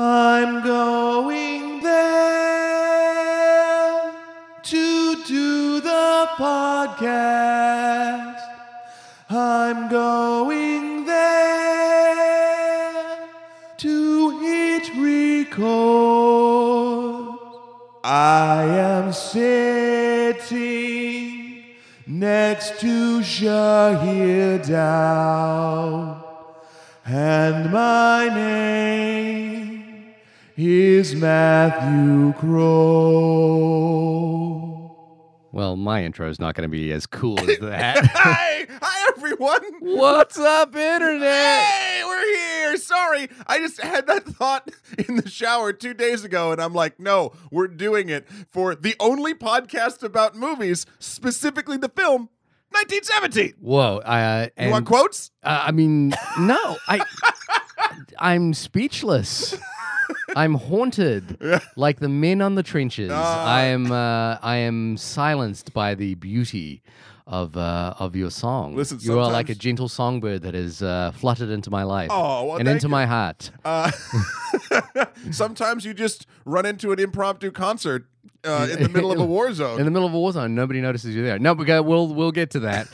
I'm going there to do the podcast. I'm going there to hit record. I am sitting next to Shahir Daud, and my name is Matthew Krol. Well, my intro is not going to be as cool as that. Hi, hi everyone. What's up, internet? Hey, we're here. Sorry, I just had that thought in the shower two days ago, and I'm like, no, we're doing it for the only podcast about movies, specifically the film 1917. Whoa! Uh, You want quotes? uh, I mean, no, I, I'm speechless. I'm haunted, like the men on the trenches. Ah. I am, uh, I am silenced by the beauty of uh, of your song. Listen, you are like a gentle songbird that has uh, fluttered into my life Oh, well, and thank into you. my heart. Uh, sometimes you just run into an impromptu concert uh, in the middle of a war zone. in the middle of a war zone. Nobody notices you there. No, go, we'll we'll get to that.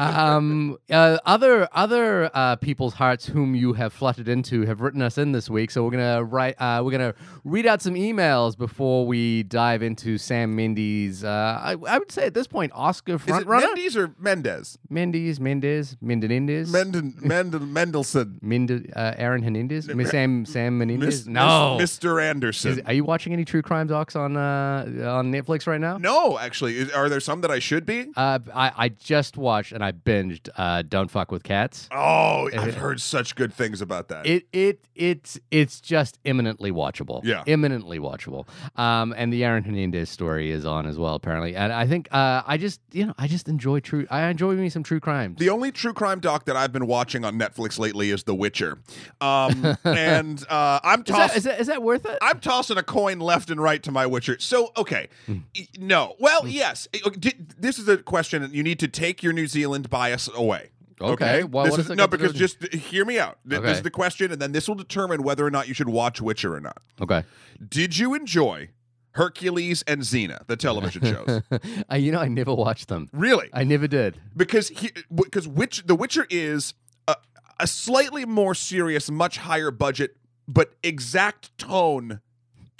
Um, uh, other other uh, people's hearts whom you have fluttered into have written us in this week, so we're gonna write. Uh, we're gonna read out some emails before we dive into Sam Mendes. Uh, I, I would say at this point, Oscar frontrunner. Mendes or Mendez? Mendes, Mendes, Menendez, Menden, Mendel, Mendelssohn. Mende, uh, Aaron Hernandez, Miss Sam Sam Menendez. No, Mr. Anderson. Is- are you watching any true crime docs on uh, on Netflix right now? no, actually, is, are there some that I should be? Uh, I, I just watched and I binged uh, Don't Fuck with Cats. Oh, I've heard such good things about that. It it it's it's just eminently watchable. Yeah. eminently watchable. Um, and the Aaron Hernandez story is on as well, apparently. And I think uh, I just you know I just enjoy true. I enjoy me some true crimes. the only true crime doc that I've been watching on Netflix lately is The Witcher, um, and uh, I'm is, that, tossing. is that worth it? I'm tossing a coin left and right to my Witcher. So, okay, Hmm. No. Well, yes. Okay, di- This is a question. You need to take your New Zealand bias away. Okay, well, This what is, no, got to do because just uh, hear me out. Th- This is the question, and then this will determine whether or not you should watch Witcher or not. okay. Did you enjoy Hercules and Xena, the television shows? uh, you know, I never watched them. really? I never did. because he because Witch The Witcher is a, a slightly more serious, much higher budget, but exact tone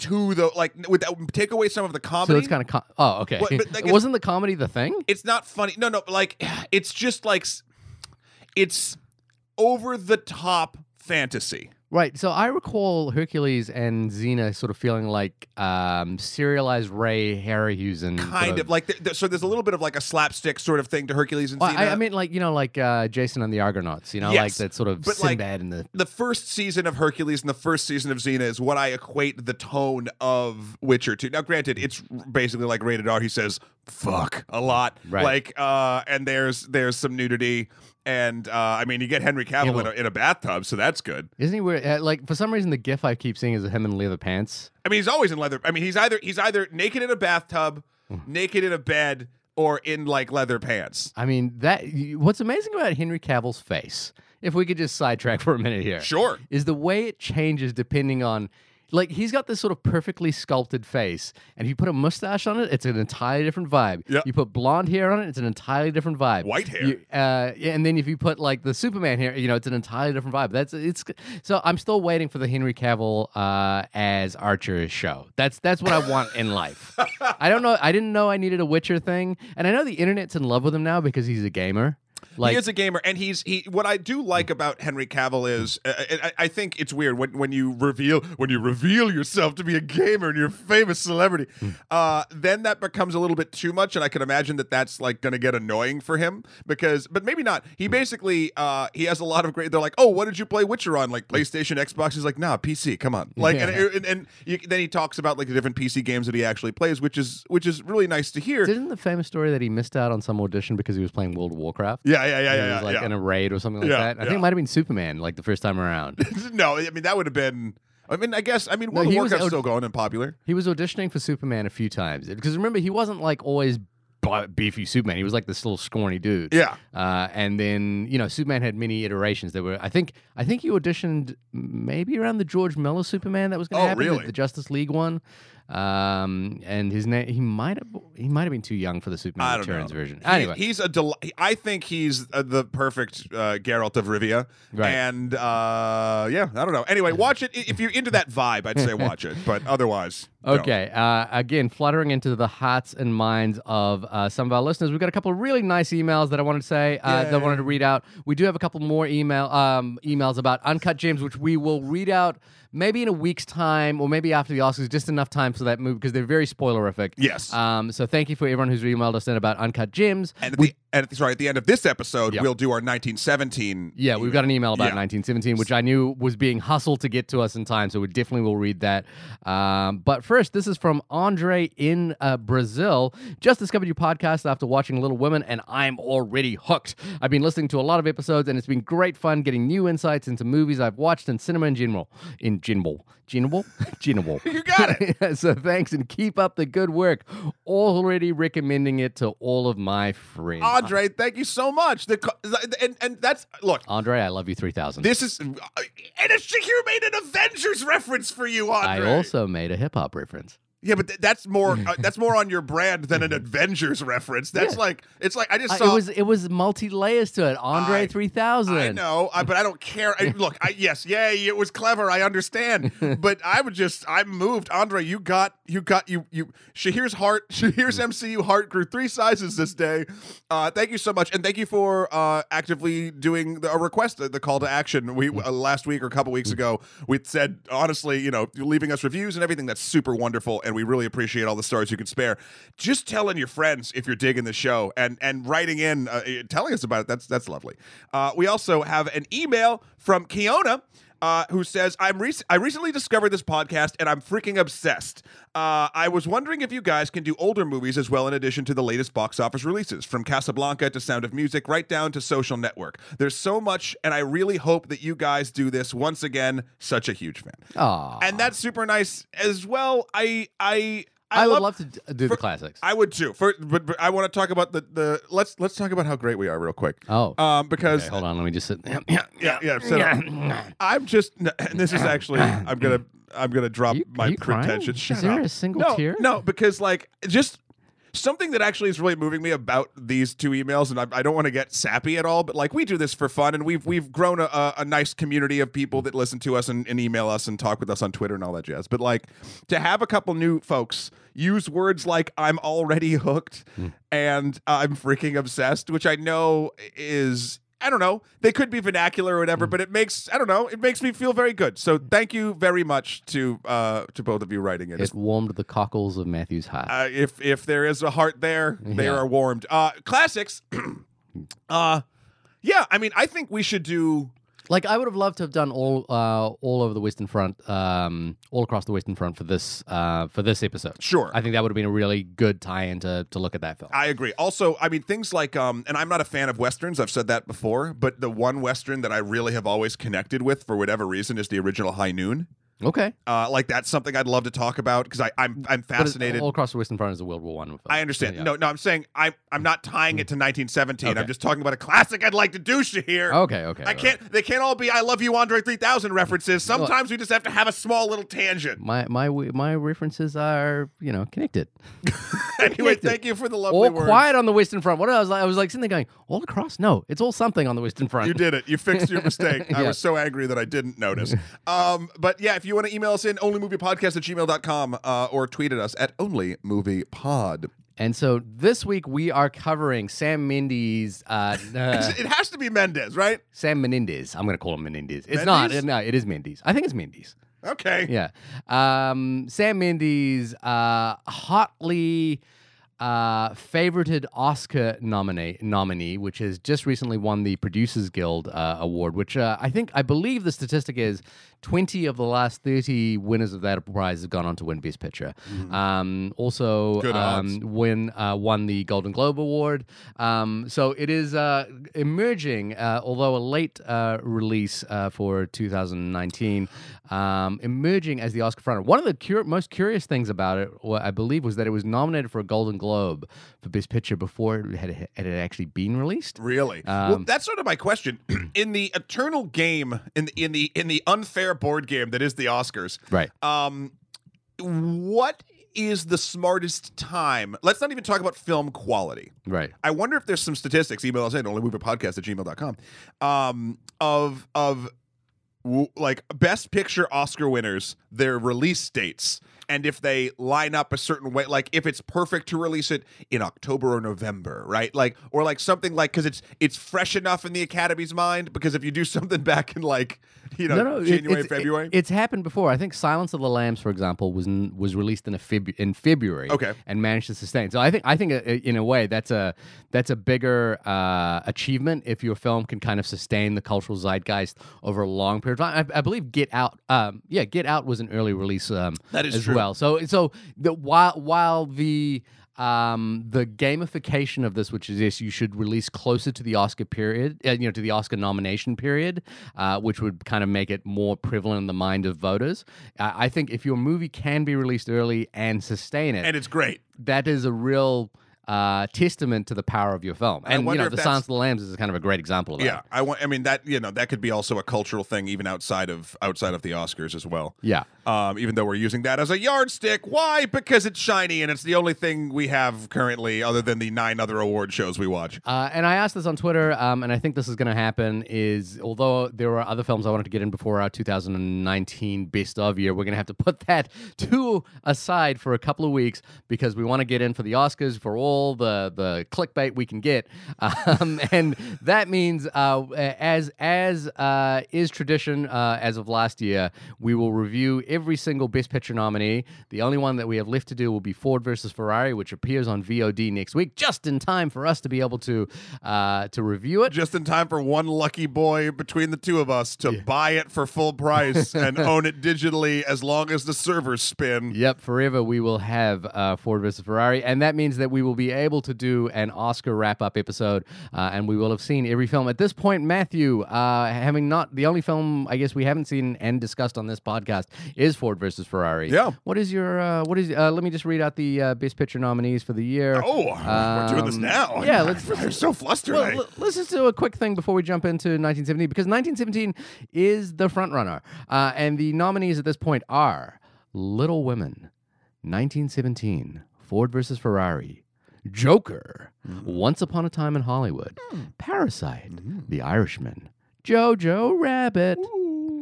to the like would that take away some of the comedy. So it's kind of com- oh okay. Well, but like Wasn't the comedy the thing? it's not funny. No, no, like it's just like it's over the top fantasy. Right. So I recall Hercules and Xena sort of feeling like um, serialized Ray Harryhausen. sort Kind of like th- th- so. There's a little bit of like a slapstick sort of thing to Hercules and Well, Xena. I, I mean, like you know, like uh, Jason and the Argonauts. You know, like Yes, that sort of but, like, Sinbad and the. the first season of Hercules and the first season of Xena is what I equate the tone of Witcher to. Now, granted, it's basically like rated R. He says "fuck" a lot, Right. like, uh, and there's there's some nudity, and uh, I mean, you get Henry Cavill Yeah, in, a, in a bathtub, so that's good. Isn't he weird? Uh, like for some reason, the GIF I keep seeing is him in leather pants. I mean, he's always in leather. I mean, he's either he's either naked in a bathtub, naked in a bed, or in like leather pants. I mean, that. What's amazing about Henry Cavill's face, if we could just sidetrack for a minute here, Sure. is the way it changes depending on like he's got this sort of perfectly sculpted face and if you put a mustache on it it's an entirely different vibe. Yep. you put blonde hair on it it's an entirely different vibe. White hair. You- uh, and then if you put like the superman hair you know it's an entirely different vibe. That's it's so i'm still waiting for the henry cavill uh, as archer show. That's that's what i want in life. I don't know i didn't know i needed a witcher thing and i know the internet's in love with him now because he's a gamer like he is a gamer, and he's he. What I do like about Henry Cavill is, uh, I, I think it's weird when when you reveal when you reveal yourself to be a gamer and you're a famous celebrity. Uh, then that becomes a little bit too much, and I can imagine that that's like going to get annoying for him because, but maybe not. He basically uh, he has a lot of great. They're like, oh, what did you play Witcher on? Like PlayStation, Xbox. He's like, nah, PC. Come on, like, and Yeah. and, and you, then he talks about like the different PC games that he actually plays, which is which is really nice to hear. Didn't the famous story that he missed out on some audition because he was playing World of Warcraft? Yeah, yeah, yeah, He yeah, was like yeah. in a raid or something like Yeah, that. I think it might have been Superman, like the first time around. no, I mean that would have been. I mean, I guess. I mean, No, of he Warcraft's out- still going and popular. he was auditioning for Superman a few times because remember he wasn't like always beefy Superman. He was like this little scrawny dude. Yeah. Uh, and then you know, Superman had many iterations. There were, I think, I think he auditioned maybe around the George Miller Superman that was going to Oh, happen, the- the Justice League one. Um, and his name, he might have, he might have been too young for the Superman Returns know. version. He- Anyway, he's a del- I think he's uh, the perfect uh, Geralt of Rivia. Right. And uh, yeah, I don't know. Anyway, watch it if you're into that vibe. I'd say watch it, but otherwise. Okay. Uh, again, fluttering into the hearts and minds of uh, some of our listeners. We've got a couple of really nice emails that I wanted to say uh, that I wanted to read out. We do have a couple more email um, emails about Uncut James, which we will read out maybe in a week's time or maybe after the Oscars, just enough time for that movie because they're very spoilerific. Yes. Um, so thank you for everyone who's emailed us in about Uncut Gems. And at the, and at the, sorry, at the end of this episode, Yep. we'll do our 1917. Yeah, we've got an email about Yeah. 1917, which I knew was being hustled to get to us in time, so we definitely will read that. Um, but first, this is from Andre in uh, Brazil. Just discovered your podcast after watching Little Women, and I'm already hooked. I've been listening to a lot of episodes, and it's been great fun getting new insights into movies I've watched and cinema in general. In general, general, general. You got it. so thanks, and keep up the good work. Already recommending it to all of my friends. Andre, thank you so much. The and and that's look. Andre, I love you 3000. This is uh, and Shahir made an Avengers reference for you, Andre. I also made a hip hop reference. Yeah, but th- that's more uh, that's more on your brand than an Avengers reference. That's Yeah. like it's like I just Uh, saw. it was it was multi layers to it. Andre I- three thousand. I know, I, but I don't care. I, look, I, yes, yay, it was clever. I understand, but I would just, I'm moved. Andre, you got, you got, you, you. Shahir's heart, Shahir's MCU heart grew three sizes this day. Uh, thank you so much, and thank you for uh, actively doing the, a request, the, the call to action. We uh, last week or a couple weeks ago, we said honestly, you know, leaving us reviews and everything. That's super wonderful, and we really appreciate all the stars you can spare. Just telling your friends if you're digging the show, and and writing in, uh, telling us about it. That's that's lovely. Uh, we also have an email from Kiona. Uh, who says I'm rec- I recently discovered this podcast and I'm freaking obsessed. Uh, I was wondering if you guys can do older movies as well in addition to the latest box office releases, from Casablanca to Sound of Music, right down to Social Network. There's so much, and I really hope that you guys do this once again. Such a huge fan, Aw. and that's super nice as well. I I I, would love- love to do for- the classics. I would too. For, but, but I want to talk about the the let's let's talk about how great we are real quick. oh, Um, because okay, hold on. Let me just sit. Yeah, yeah, yeah. So I'm just. And this is actually. I'm gonna. I'm gonna drop you- my you pretension. Is Shut there up. a single no, tear? No, because like just something that actually is really moving me about these two emails, and I, I don't want to get sappy at all, but like we do this for fun, and we've we've grown a, a, a nice community of people that listen to us and, and email us and talk with us on Twitter and all that jazz. But like to have a couple new folks use words like "I'm already hooked" Hmm. and "I'm freaking obsessed," which I know is. I don't know. They could be vernacular or whatever, Hmm. but it makes I don't know. It makes me feel very good. So thank you very much to uh to both of you writing it. it warmed the cockles of Matthew's heart. Uh, if if there is a heart there, they Yeah. are warmed. Uh, classics. uh, yeah. I mean, I think we should do. Like I would have loved to have done all uh, all over the Western Front, um, all across the Western Front for this uh, for this episode. Sure. I think that would have been a really good tie-in to to look at that film. I agree. Also, I mean, things like, um, and I'm not a fan of westerns. I've said that before, but the one western that I really have always connected with, for whatever reason, is the original High Noon. Okay, Uh, like that's something I'd love to talk about because I I'm I'm fascinated. all across the Western Front is a World War One. I understand. Yeah. No, no, I'm saying I'm I'm not tying it to 1917. Okay. I'm just talking about a classic I'd like to do here. Okay, okay. I can't. They can't all be "I love you, Andre 3000" references. Sometimes we just have to have a small little tangent. My my my references are you know connected. anyway, connected. thank you for the lovely all words. quiet on the Western Front. What I was like, I was like sitting there going, all across? No, it's all something on the Western Front. You did it. You fixed your mistake. I was so angry that I didn't notice. Um, but yeah, if you want to email us in, onlymoviepodcast at gmail.com uh, or tweet at us at onlymoviepod. And so this week we are covering Sam Mendes. Uh, it has to be Mendes, right? Sam Menendez. I'm going to call him Menendez. It's not. Mendes? No, it is Mendes. I think it's Mendes. Okay. Yeah. Um, Sam Mendes, uh, hotly uh, favorited Oscar nominee, nominee, which has just recently won the Producers Guild uh, Award, which uh, I think, I believe the statistic is 20 of the last 30 winners of that prize have gone on to win Best Picture. Um, also, um, win, uh, won the Golden Globe Award. Um, so it is uh, emerging, uh, although a late uh, release uh, for 2019, um, emerging as the Oscar frontrunner. One of the cur- most curious things about it, I believe, was that it was nominated for a Golden Globe Globe for Best Picture before it had, it had actually been released. Really? well, Um, that's sort of my question. in the eternal game, in the in the in the unfair board game that is the Oscars, Right. um, what is the smartest time? Let's not even talk about film quality. Right. I wonder if there's some statistics. Email us in onlymoviepodcast at gmail.com um, of of like best picture Oscar winners, their release dates, and if they line up a certain way, like if it's perfect to release it in October or November, right? Like or like something like because it's it's fresh enough in the Academy's mind. Because if you do something back in like you know it- January, it's- February, it- it's happened before. I think Silence of the Lambs, for example, was n- was released in a Feb- in February. Okay. and managed to sustain. So I think I think uh, in a way that's a that's a bigger uh, achievement if your film can kind of sustain the cultural zeitgeist over a long period of time. I, I believe Get Out, um, yeah, Get Out was an early release um, That is as true. well. So so the, while while the um, the gamification of this, which is this, you should release closer to the Oscar period, uh, you know, to the Oscar nomination period, uh, which would kind of make it more prevalent in the mind of voters. Uh, I think if your movie can be released early and sustain it, and it's great. that is a real uh, testament to the power of your film. And you know, the Silence of the Lambs is kind of a great example of that. Yeah, I want. I mean that you know that could be also a cultural thing, even outside of outside of the Oscars as well. Yeah. Um, even though we're using that as a yardstick, why? Because it's shiny and it's the only thing we have currently, other than the nine other award shows we watch. Uh, and I asked this on Twitter, um, and I think this is going to happen. Is although there were other films I wanted to get in before our 2019 best of year, we're going to have to put that to aside for a couple of weeks because we want to get in for the Oscars for all the the clickbait we can get, um, and that means uh, as as uh, is tradition uh, as of last year, we will review every single Best Picture nominee. The only one that we have left to do will be Ford versus Ferrari, which appears on VOD next week, just in time for us to be able to uh, to review it. Just in time for one lucky boy between the two of us to buy it for full price and own it digitally as long as the servers spin. Yep, forever we will have uh, Ford versus Ferrari, and that means that we will be able to do an Oscar wrap-up episode, uh, and we will have seen every film at this point. Matthew, uh, having not the only film I guess we haven't seen and discussed on this podcast is Ford versus Ferrari. Yeah. What is your uh, what is? Uh, let me just read out the uh, Best Picture nominees for the year. Oh, we're doing this Um, now. yeah, let's- I'm so flustered. Well, I- l- let's just do a quick thing before we jump into 1917 because 1917 is the front runner, uh, and the nominees at this point are Little Women, 1917, Ford versus Ferrari, Joker, Once Upon a Time in Hollywood, Parasite, The Irishman, Jojo Rabbit,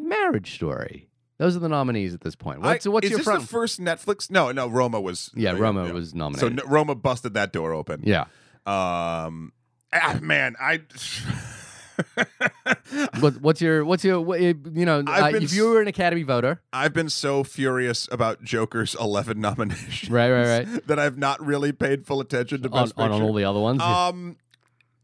Marriage Story. Those are the nominees at this point. What's, I- what's is your this front? the first Netflix? No, no. Roma was. yeah, uh, Roma was nominated. So Roma busted that door open. yeah. Um. Ah, man, I. What, what's your what's your what, you know uh, been if you were an Academy voter I've been so furious about Joker's eleven nominations. Right, right, right. That I've not really paid full attention to on, on Picture. all the other ones. Um,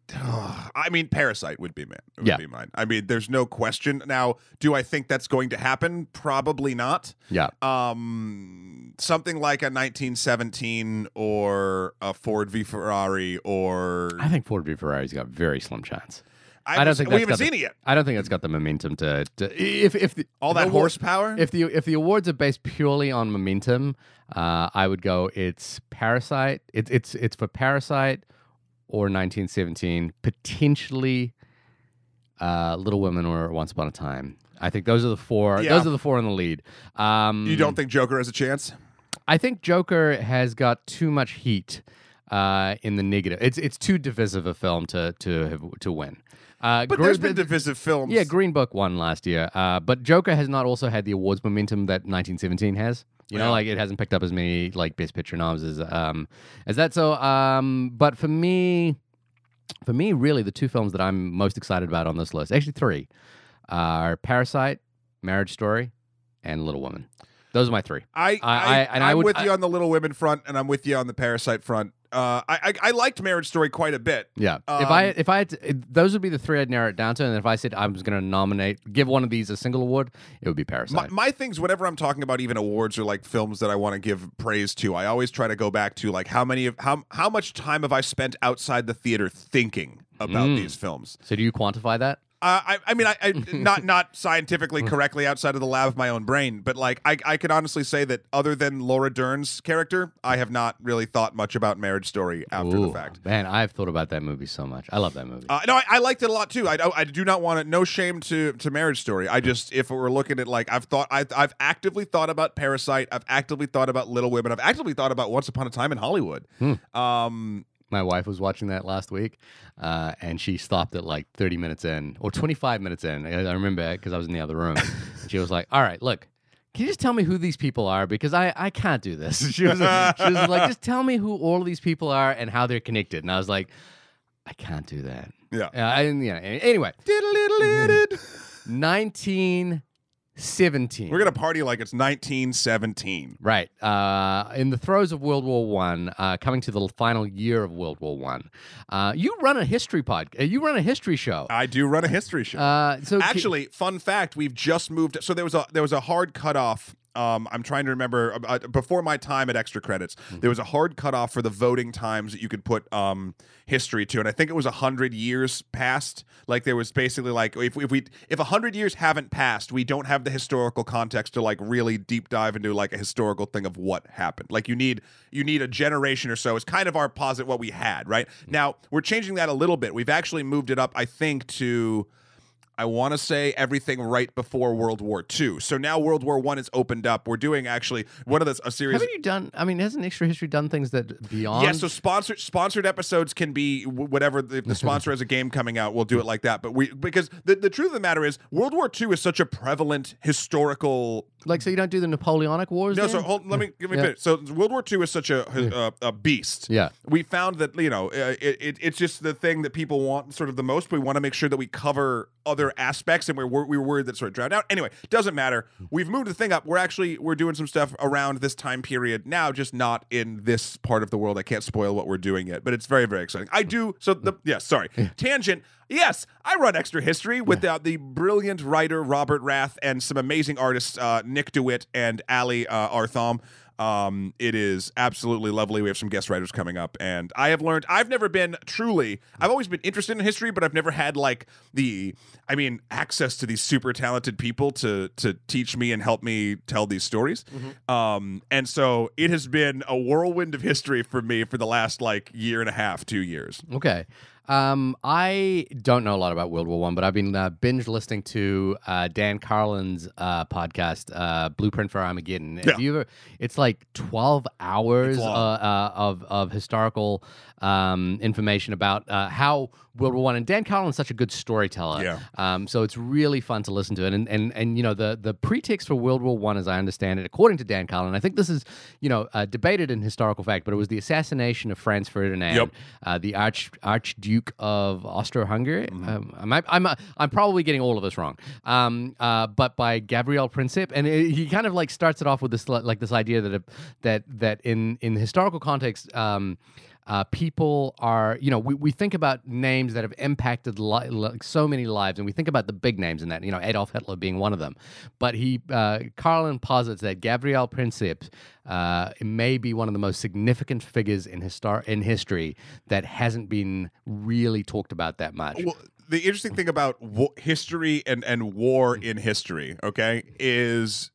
I mean, Parasite would be man. Would Yeah. be mine. I mean, there's no question. Now, do I think that's going to happen? Probably not. yeah, Um, something like a 1917 or a Ford v Ferrari or I think Ford v Ferrari's got very slim chance. I, I don't haven't- think we haven't got the- seen it yet. I don't think it's got the momentum to, to if if the, All that horsepower. If the if the awards are based purely on momentum, uh, I would go it's Parasite. It's it's it's for Parasite or 1917, potentially uh, Little Women or Once Upon a Time. I think those are the four. Yeah. Those are the four in the lead. Um, you don't think Joker has a chance? I think Joker has got too much heat uh, in the negative. It's it's too divisive a film to to have, to win. Uh, But Gre- there's been divisive films. yeah, Green Book won last year, uh, but Joker has not also had the awards momentum that 1917 has. You know, like it hasn't picked up as many like Best Picture noms as um as that. So, um, but for me, for me, really, the two films that I'm most excited about on this list, actually three, are Parasite, Marriage Story, and Little Woman. Those are my three. I, I- I, I- and I am would- with I- you on the Little Women front, and I'm with you on the Parasite front. Uh, I, I I liked Marriage Story quite a bit. Yeah. if I Um, if I had to, those would be the three I'd narrow it down to, and if I said I was going to nominate, give one of these a single award, it would be My, Parasite. my things, whenever I'm talking about even awards or like films that I want to give praise to, I always try to go back to like how many of how how much time have I spent outside the theater thinking about Mm. these films. so do you quantify that? Uh, I, I mean, I, I not not scientifically correctly outside of the lab of my own brain, but like I, I could honestly say that other than Laura Dern's character, I have not really thought much about Marriage Story after Ooh, the fact. Man, I've thought about that movie so much. I love that movie. Uh, no, I, I liked it a lot too. I, I do not want it. No shame to to Marriage Story. I just, if we're looking at like, I've thought, I've, I've actively thought about Parasite. I've actively thought about Little Women. I've actively thought about Once Upon a Time in Hollywood. Hmm. Um, My wife was watching that last week, uh, and she stopped at like 30 minutes in or 25 minutes in. I I remember because I was in the other room. she was like, "All right, look." Can you just tell me who these people are? Because I, I can't do this. She was, she was like, just tell me who all these people are and how they're connected. And I was like, I can't do that. yeah. Uh, I, yeah. Anyway, 1917. We're gonna party like it's 1917. Right. Uh, in the throes of World War One, uh, coming to the final year of World War One, uh, you run a history pod. Uh, you run a history show. I do run a history show. Uh, so Actually, fun fact: we've just moved. So there was a there was a hard cutoff. Um, I'm trying to remember uh, before my time at Extra Credits. Mm-hmm. There was a hard cutoff for the voting times that you could put um, history to, and I think it was hundred years past. Like there was basically like if if we if hundred years haven't passed, we don't have the historical context to like really deep dive into like a historical thing of what happened. Like you need you need a generation or so. It's kind of our posit what we had right Mm-hmm. now. We're changing that a little bit. We've actually moved it up. I think to. I want to say everything right before World War II. So now World War One is opened up. We're doing actually one of the a series. haven't you done? I mean, hasn't Extra History done things that beyond? Yeah, so sponsored sponsored episodes can be whatever the, the sponsor has a game coming out, we'll do it like that. But we because the, the truth of the matter is World War II is such a prevalent historical like, so you don't do the Napoleonic Wars? no, then? so hold, let me give me Yeah. finish. So World War II is such a a, a beast. Yeah. we found that you know uh, it, it, it's just the thing that people want sort of the most. But we want to make sure that we cover other aspects, and we're we were worried that sort of drowned out. Anyway, doesn't matter. We've moved the thing up. We're actually we're doing some stuff around this time period now, just not in this part of the world. I can't spoil what we're doing yet, but it's very very exciting. I do. So the yeah, sorry, tangent. Yes, I run extra history with uh, the brilliant writer Robert Rath and some amazing artists uh, Nick DeWitt and Ali uh, Artham. Um, it is absolutely lovely. We have some guest writers coming up, and I have learned. I've never been truly. I've always been interested in history, but I've never had like the. I mean, access to these super talented people to to teach me and help me tell these stories. Um, and so it has been a whirlwind of history for me for the last like year and a half, two years. Okay. Um, I don't know a lot about World War One, but I've been uh, binge listening to uh, Dan Carlin's uh, podcast, uh, Blueprint for Armageddon. Have Yeah. you ever? It's like twelve hours uh, uh, of of historical um, information about uh, how World War One. And Dan Carlin's such a good storyteller. Yeah. Um, so it's really fun to listen to it. And and and you know the the pretext for World War One, as I understand it, according to Dan Carlin, I think this is you know uh, debated in historical fact, but it was the assassination of Franz Ferdinand, Yep. uh, the Arch Archduke of Austro-Hungary. Mm-hmm. Um, I'm I'm uh, I'm probably getting all of this wrong. Um, uh, but by Gabriel Princip, and it, he kind of like starts it off with this like this idea that that that in in historical context. Um, uh, people are, you know, we, we think about names that have impacted li- like so many lives, and we think about the big names in that, you know, Adolf Hitler being one of them. But he, uh, Carlin posits that Gabriel Princip uh, may be one of the most significant figures in histor- in history that hasn't been really talked about that much. Well, the interesting thing about wa- history and and war in history, okay, is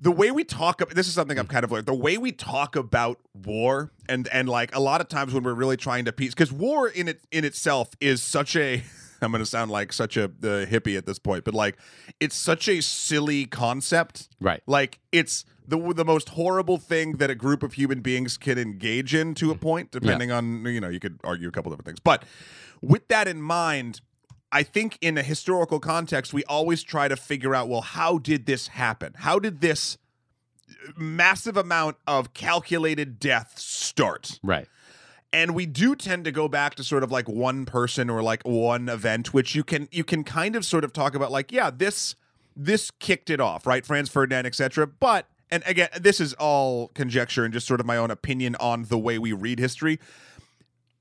the way we talk about this is something I'm mm. kind of like the way we talk about war and and like a lot of times when we're really trying to peace because war in it in itself is such a I'm going to sound like such a the hippie at this point, but like it's such a silly concept. Right. Like it's the the most horrible thing that a group of human beings can engage in to a mm. point, depending on you know you could argue a couple different things. But with that in mind, I think in a historical context, we always try to figure out well, how did this happen? How did this massive amount of calculated death start? Right. and we do tend to go back to sort of like one person or like one event which you can you can kind of sort of talk about like yeah this this kicked it off right franz ferdinand etc but and again this is all conjecture and just sort of my own opinion on the way we read history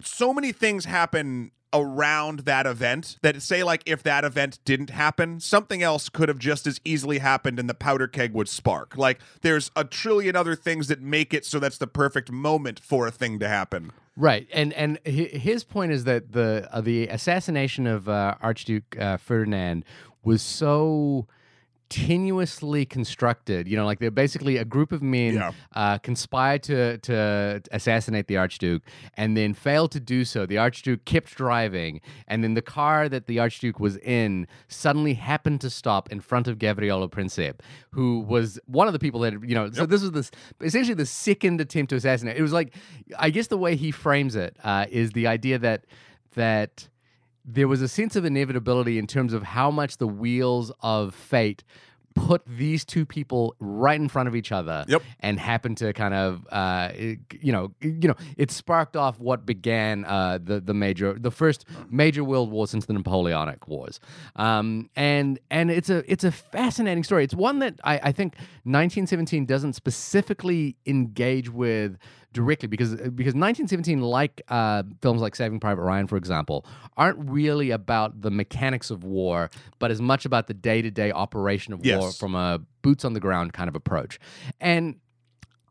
so many things happen around that event that say like if that event didn't happen something else could have just as easily happened and the powder keg would spark. Like there's a trillion other things that make it so that's the perfect moment for a thing to happen. Right, and and his point is that the uh, the assassination of uh, Archduke uh, Ferdinand was so tenuously constructed. You know, like they're basically a group of men Yeah. uh, conspired to to assassinate the Archduke, and then failed to do so. The Archduke kept driving, and then the car that the Archduke was in suddenly happened to stop in front of Gavrilo Princip, who was one of the people that you know. So this was this essentially the second attempt to assassinate. It was like, I guess the way he frames it uh, is the idea that that there was a sense of inevitability in terms of how much the wheels of fate put these two people right in front of each other Yep. and happened to kind of uh, you know you know it sparked off what began uh, the the major the first major world war since the Napoleonic Wars um, and and it's a it's a fascinating story it's one that I, I think 1917 doesn't specifically engage with directly because because 1917 like uh, films like Saving Private Ryan for example aren't really about the mechanics of war but as much about the day-to-day operation of war from a boots on the ground kind of approach. And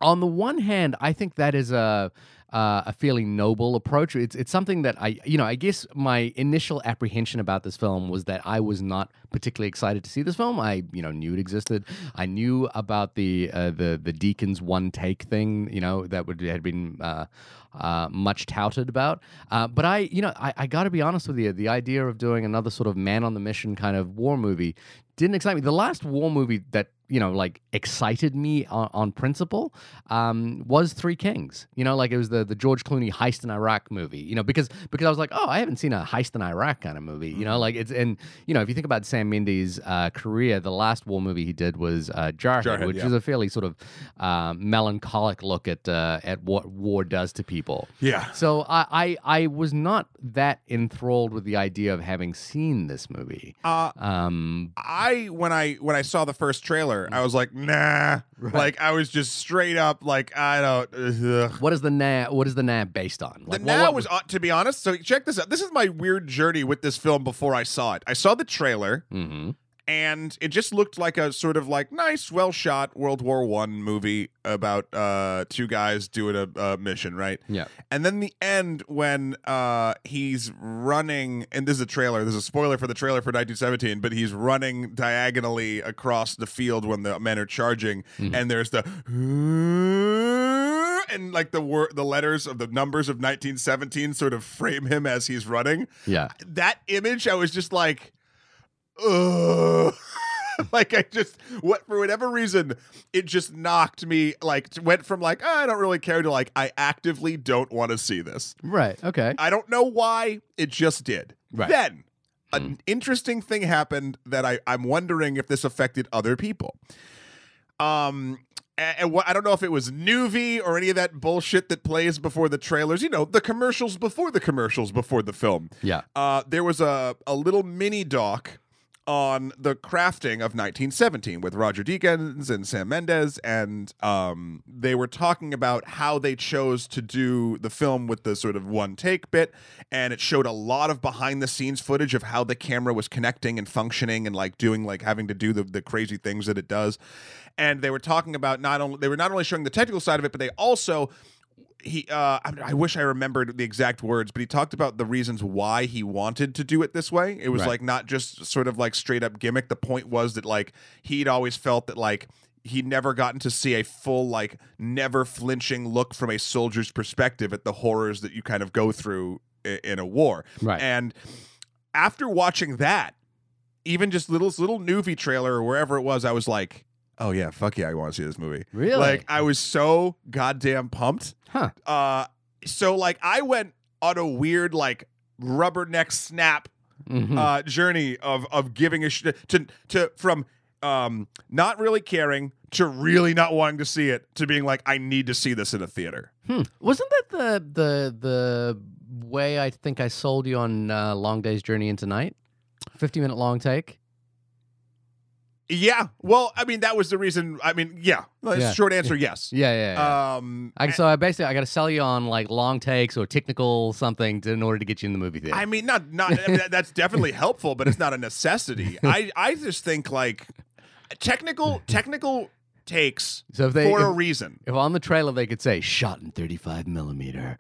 on the one hand, I think that is a uh, a fairly noble approach. It's it's something that I you know I guess my initial apprehension about this film was that I was not particularly excited to see this film. I you know knew it existed. I knew about the uh, the the Deakins one take thing. You know that would had been. Uh, uh, much touted about, uh, but I, you know, I, I got to be honest with you. The idea of doing another sort of man on the mission kind of war movie didn't excite me. The last war movie that you know like excited me on, on principle um, was Three Kings. You know, like it was the the George Clooney heist in Iraq movie. You know, because because I was like, oh, I haven't seen a heist in Iraq kind of movie. You know, like it's and you know if you think about Sam Mendes' uh, career, the last war movie he did was uh, Jarhead, Jarhead, which yeah. is a fairly sort of uh, melancholic look at uh, at what war does to people. yeah So I, I I was not that enthralled with the idea of having seen this movie. uh Um, I when I when I saw the first trailer, I was like, nah. Right. Like I was just straight up like I don't. Ugh. what is the na? What is the na based on? The Like, now what, was uh, to be honest. So check this out. This is my weird journey with this film. Before I saw it, I saw the trailer, hmm and it just looked like a sort of like nice, well shot World War One movie about uh two guys doing a, a mission, right? Yeah. And then the end when uh he's running, and this is a trailer. There's a spoiler for the trailer for 1917, but he's running diagonally across the field when the men are charging, Mhm. and there's the and like the word, the letters of the numbers of 1917 sort of frame him as he's running. Yeah. That image, I was just like, ugh. like I just what for whatever reason it just knocked me like went from like "Ah, I don't really care to like I actively don't want to see this. Right. Okay. I don't know why it just did. Right. Then Mm. an interesting thing happened that I I'm wondering if this affected other people. Um a- and what I don't know if it was Noovie or any of that bullshit that plays before the trailers. You know, the commercials before the commercials before the film. Yeah. Uh, there was a, a little mini doc on the crafting of 1917 with Roger Deakins and Sam Mendes, and um, they were talking about how they chose to do the film with the sort of one take bit, and it showed a lot of behind the scenes footage of how the camera was connecting and functioning and like doing like having to do the, the crazy things that it does. And they were talking about not only they were not only showing the technical side of it, but they also he uh I, I wish I remembered the exact words, but he talked about the reasons why he wanted to do it this way. It was Right. like not just sort of like straight up gimmick. The point was that like he'd always felt that like he'd never gotten to see a full like never flinching look from a soldier's perspective at the horrors that you kind of go through i- in a war. Right. And after watching that, even just little little Noovie trailer or wherever it was, I was like, oh yeah, fuck yeah, I want to see this movie. Really? Like I was so goddamn pumped. Huh. Uh so like I went on a weird like rubberneck snap Mhm. uh journey of of giving a shit to to from um not really caring to really not wanting to see it to being like I need to see this in a theater. Hmm. Wasn't that the the the way I think I sold you on uh, Long Day's Journey into Night? Fifty minute long take. Yeah. Well, I mean, that was the reason. I mean, yeah. Yeah. Short answer, yes. Yeah, yeah. yeah. Um, I, so I basically I got to sell you on like long takes or technical something to, in order to get you in the movie theater. I mean, not not. I mean, that's definitely helpful, but it's not a necessity. I I just think like technical technical takes So if they- for a reason. if on the trailer they could say shot in 35 millimeter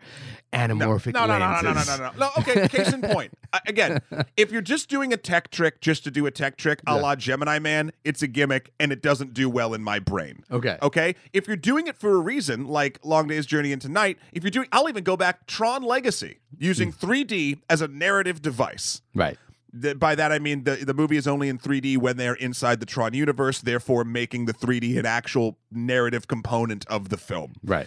anamorphic No, no, no, no, no, no, lenses. no, no, no. Okay, case in point. I- Again, if you're just doing a tech trick just to do a tech trick, a Yeah. la Gemini Man, it's a gimmick and it doesn't do well in my brain. Okay. Okay. If you're doing it for a reason, like Long Day's Journey into Night, if you're doing, I'll even go back Tron Legacy using Hmm. 3D as a narrative device. Right. Th- by that I mean the the movie is only in 3D when they're inside the Tron universe, therefore making the 3D an actual narrative component of the film. Right.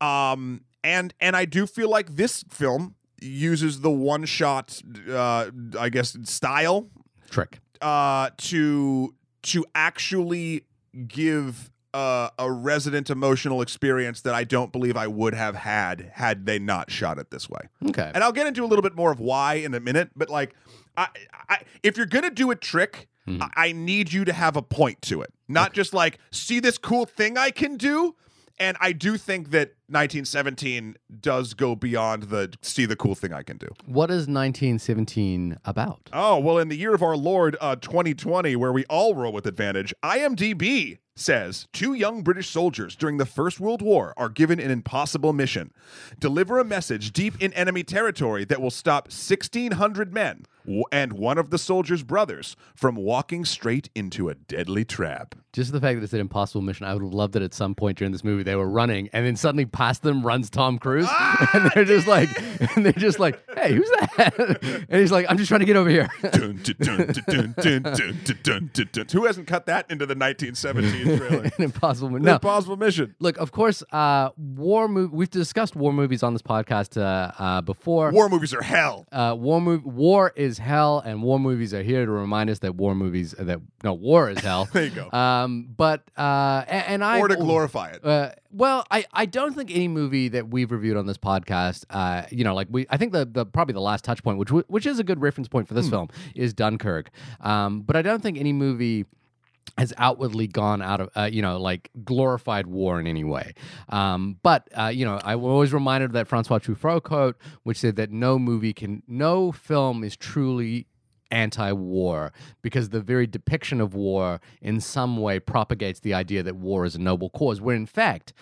Um, and and I do feel like this film uses the one shot, uh, I guess, style Trick. uh, to to actually give uh, a resident emotional experience that I don't believe I would have had had they not shot it this way. Okay. And I'll get into a little bit more of why in a minute, but like, I, I, if you're gonna do a trick, Hmm. I, I need you to have a point to it, not just like see this cool thing I can do. And I do think that 1917 does go beyond the see the cool thing I can do. What is 1917 about? Oh, well, in the year of our Lord uh, 2020, where we all roll with advantage, IMDb says two young British soldiers during the First World War are given an impossible mission. Deliver a message deep in enemy territory that will stop 1,600 men and one of the soldier's brothers from walking straight into a deadly trap. Just the fact that it's an impossible mission, I would have loved it at some point during this movie. They were running, and then suddenly past them runs Tom Cruise, ah, and they're just like, and they're just like, "Hey, who's that?" and he's like, "I'm just trying to get over here." Who hasn't cut that into the 1917 trailer? an impossible mission. No. Impossible mission. Look, of course, uh, war movie. We've discussed war movies on this podcast uh, uh, before. War movies are hell. war movie. War is hell, and war movies are here to remind us that war movies that no war is hell. There you go. Um, but uh, a- and, I or to glorify it. Uh, well, I, I don't think any movie that we've reviewed on this podcast, uh, you know, like we, I think the, the probably the last touch point, which which is a good reference point for this film, is Dunkirk. Um, but I don't think any movie has outwardly gone out of, uh, you know, like glorified war in any way. Um, but uh, you know, I was always reminded of that Francois Truffaut quote, which said that no movie can, no film is truly anti-war because the very depiction of war in some way propagates the idea that war is a noble cause where in fact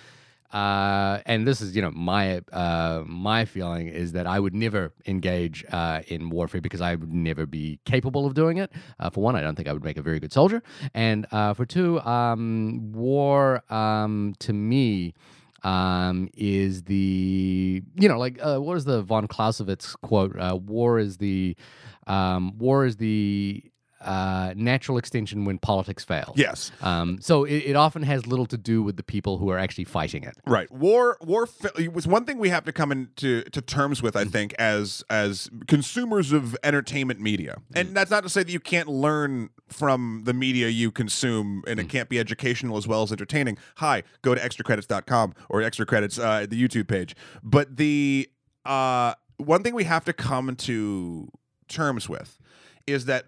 uh, and this is you know my uh, my feeling is that I would never engage uh, in warfare because I would never be capable of doing it. Uh, for one, I don't think I would make a very good soldier, and uh, for two, um, war um, to me um, is the you know like uh, what is the von Clausewitz quote? War is the um, war is the uh, natural extension when politics fail. yes. Um, so it, it often has little to do with the people who are actually fighting it. Right. War war it was one thing we have to come into to terms with, I think, as as consumers of entertainment media. And that's not to say that you can't learn from the media you consume and it can't be educational as well as entertaining. Hi, go to extracredits.com or extra credits uh, the YouTube page. But the uh one thing we have to come to terms with is that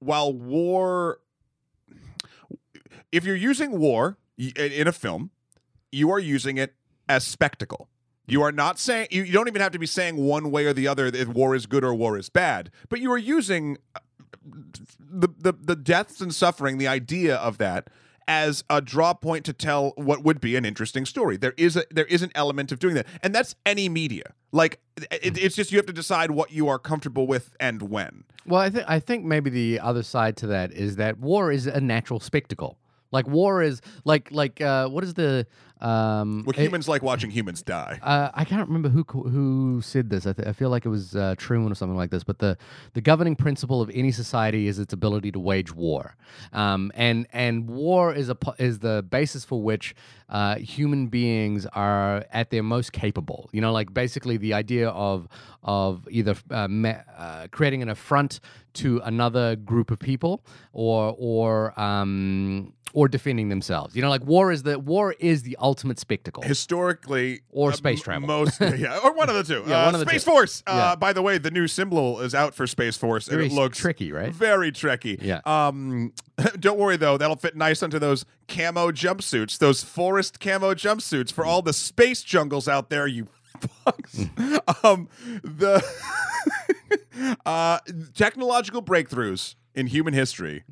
while war if you're using war in a film you are using it as spectacle. You are not saying you, you don't even have to be saying one way or the other that war is good or war is bad, but you are using uh, the the, the deaths and suffering, the idea of that as a draw point to tell what would be an interesting story. There is a there is an element of doing that, and that's any media. Like it, it's just you have to decide what you are comfortable with and when. Well, I think I think maybe the other side to that is that war is a natural spectacle. Like war is like like uh, what is the um, Well, it- humans like watching humans die. uh, I can't remember who who said this. I, th- I feel like it was uh, Truman or something like this. But the, the governing principle of any society is its ability to wage war, um, and and war is a is the basis for which uh, human beings are at their most capable. You know, like basically the idea of of either uh, ma- uh, creating an affront to another group of people, or or um, or defending themselves. You know, like war is the war is the ultimate spectacle. historically Or uh, space travel. most yeah or one of the two Yeah, uh, one of the space two. force uh, Yeah. by the way the new symbol is out for space force Very and it looks tricky, right? very tricky Yeah. um don't worry though that'll fit nice onto those camo jumpsuits those forest camo jumpsuits for all the space jungles out there you fucks um the uh technological breakthroughs in human history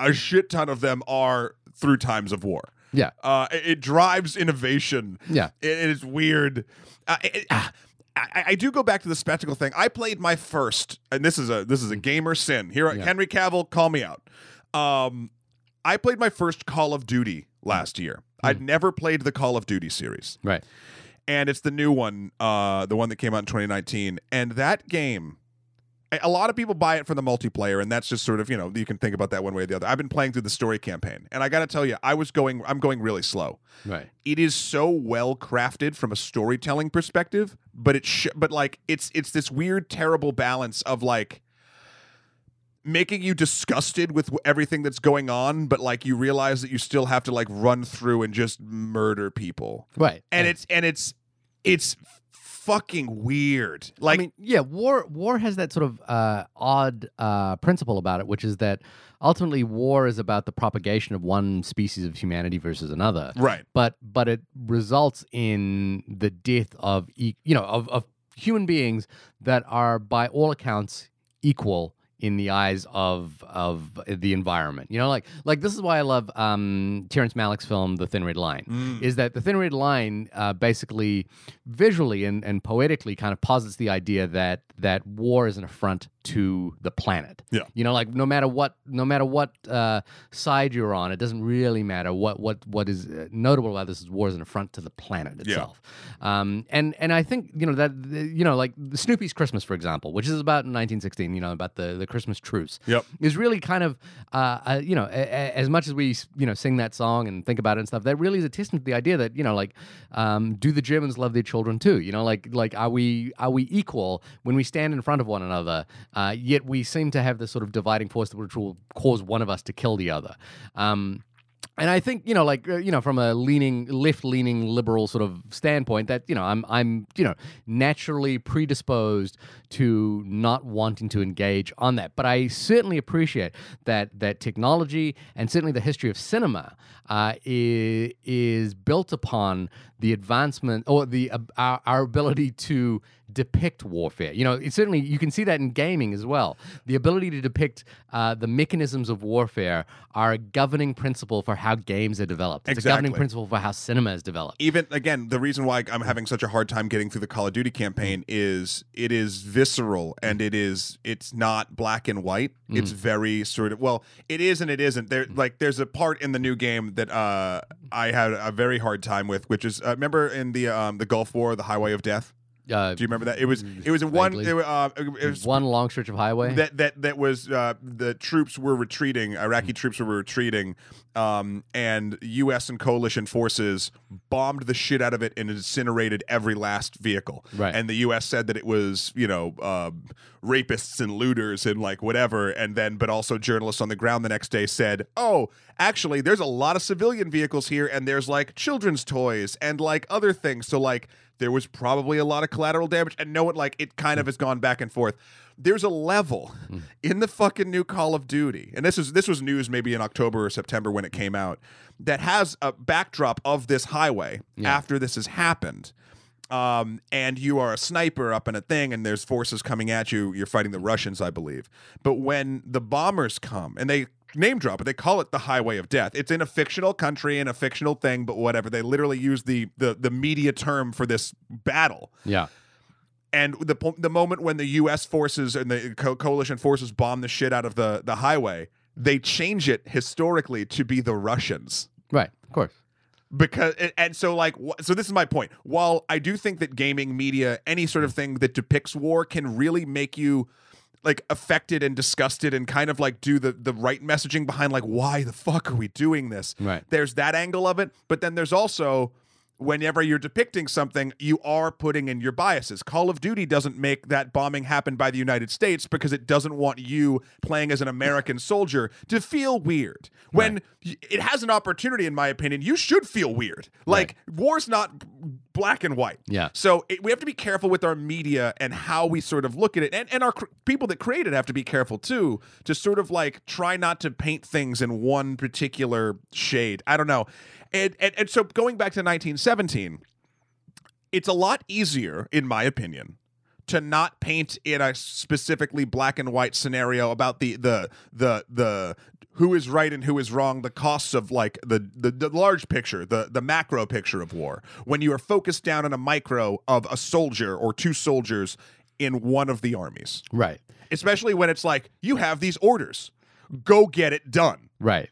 a, shit ton of them are through times of war Yeah. uh, it, it drives innovation. Yeah. It, it is weird. Uh, it- ah, I, I do go back to the spectacle thing. I played my first, and this is a this is a gamer sin. Here, Yeah. Henry Cavill, call me out. Um, I played my first Call of Duty last year. I'd never played the Call of Duty series, Right. and it's the new one, uh, the one that came out in 2019. And that game, a- lot of people buy it for the multiplayer, and that's just sort of you know you can think about that one way or the other. I've been playing through the story campaign, and I got to tell you, I was going, I'm going really slow Right. it is so well crafted from a storytelling perspective but it sh- but like it's it's this weird terrible balance of like making you disgusted with everything that's going on but like you realize that you still have to like run through and just murder people Right. and it's and it's it's fucking weird like I mean, yeah, war war has that sort of uh, odd uh, principle about it, which is that ultimately war is about the propagation of one species of humanity versus another. right But but it results in the death of you know of, of human beings that are by all accounts equal in the eyes of of the environment. You know, like like this is why I love um, Terrence Malick's film The Thin Red Line. Mm. Is that the Thin Red Line uh, basically visually and, and poetically kind of posits the idea that that war is an affront to the planet. Yeah. You know, like no matter what no matter what uh, side you're on, it doesn't really matter. What what what is uh, notable about this is war is an affront to the planet itself. Yeah. Um, and and I think you know that you know like Snoopy's Christmas, for example, which is about 1916. You know about the the Christmas truce yep. is really kind of uh, uh, you know a, a- as much as we you know sing that song and think about it and stuff that really is a testament to the idea that you know like um, do the Germans love their children too? You know like like are we are we equal when we stand in front of one another uh, yet we seem to have this sort of dividing force which will cause one of us to kill the other? Um, and I think you know, like uh, you know, from a leaning left-leaning liberal sort of standpoint, that you know, I'm I'm you know naturally predisposed to not wanting to engage on that. But I certainly appreciate that that technology and certainly the history of cinema uh, is is built upon the advancement or the uh, our, our ability to depict warfare. You know, certainly you can see that in gaming as well. The ability to depict uh, the mechanisms of warfare are a governing principle for how games are developed. It's a governing principle for how cinema is developed. even again the reason why i'm having such a hard time getting through the call of duty campaign is it is visceral and it is it's not black and white it's very sort of well it is and it isn't there like there's a part in the new game that uh i had a very hard time with which is uh, remember in the um the gulf war the highway of death Uh, do you remember that it was it was in one it, uh, it was one long stretch of highway. that that that was uh, the troops were retreating. Iraqi troops were retreating, um, and U.S. and coalition forces bombed the shit out of it and incinerated every last vehicle. Right. And the U.S. said that it was you know uh, rapists and looters and like whatever. And then, but also journalists on the ground the next day said, "Oh, actually, there's a lot of civilian vehicles here, and there's like children's toys and like other things. So like." There was probably a lot of collateral damage, and no one like it kind of has gone back and forth there's a level in the fucking new Call of Duty, and this is this was news maybe in October or September when it came out, that has a backdrop of this highway Yeah. after this has happened. Um, and you are a sniper up in a thing, and there's forces coming at you. You're fighting the Russians, I believe. But when the bombers come, and they name drop it, they call it the Highway of Death. It's in a fictional country and a fictional thing, but whatever. They literally use the the the media term for this battle yeah. And the the moment when the U.S. forces and the co- coalition forces bomb the shit out of the the highway, they change it historically to be the Russians Right. Of course. because and- and so like so this is my point. While I do think that gaming media, any sort of mm. thing that depicts war, can really make you like affected and disgusted and kind of like do the the right messaging behind like why the fuck are we doing this Right. there's that angle of it but then there's also whenever you're depicting something, you are putting in your biases. Call of Duty doesn't make that bombing happen by the United States because it doesn't want you playing as an American soldier to feel weird. When y it has an opportunity, in my opinion, you should feel weird. Like, war's not black and white. Yeah. So it, we have to be careful with our media and how we sort of look at it. And, and our cr- people that create it have to be careful too, to sort of like try not to paint things in one particular shade. I don't know. And, and, and so going back to 1917, it's a lot easier, in my opinion, to not paint in a specifically black and white scenario about the the the the who is right and who is wrong, the costs of like the the, the large picture, the the macro picture of war. When you are focused down on a micro of a soldier or two soldiers in one of the armies, Right. especially when it's like you have these orders, go get it done Right.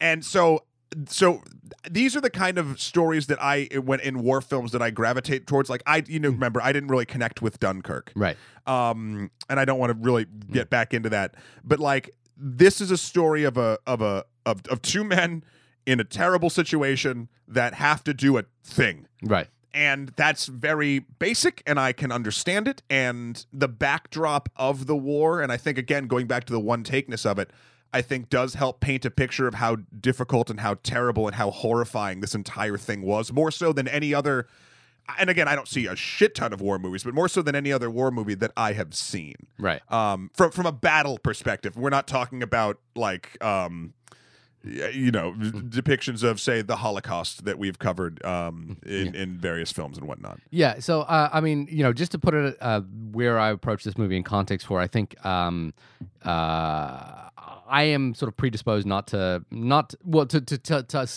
and so so these are the kind of stories that I when in war films that I gravitate towards. Like I, you know, remember I didn't really connect with Dunkirk, Right. um, and I don't want to really get back into that. But like this is a story of a of a of, of two men in a terrible situation that have to do a thing Right. and that's very basic and i can understand it and the backdrop of the war and i think again going back to the one takeness of it i think does help paint a picture of how difficult and how terrible and how horrifying this entire thing was more so than any other and again i don't see a shit ton of war movies but more so than any other war movie that i have seen Right. um from from a battle perspective we're not talking about like um you know depictions of say the holocaust that we've covered um in, in various films and whatnot Yeah. So, uh, I mean, you know, just to put it uh, where I approach this movie in context for, I think um, uh, I am sort of predisposed not to, not well, to to, to, to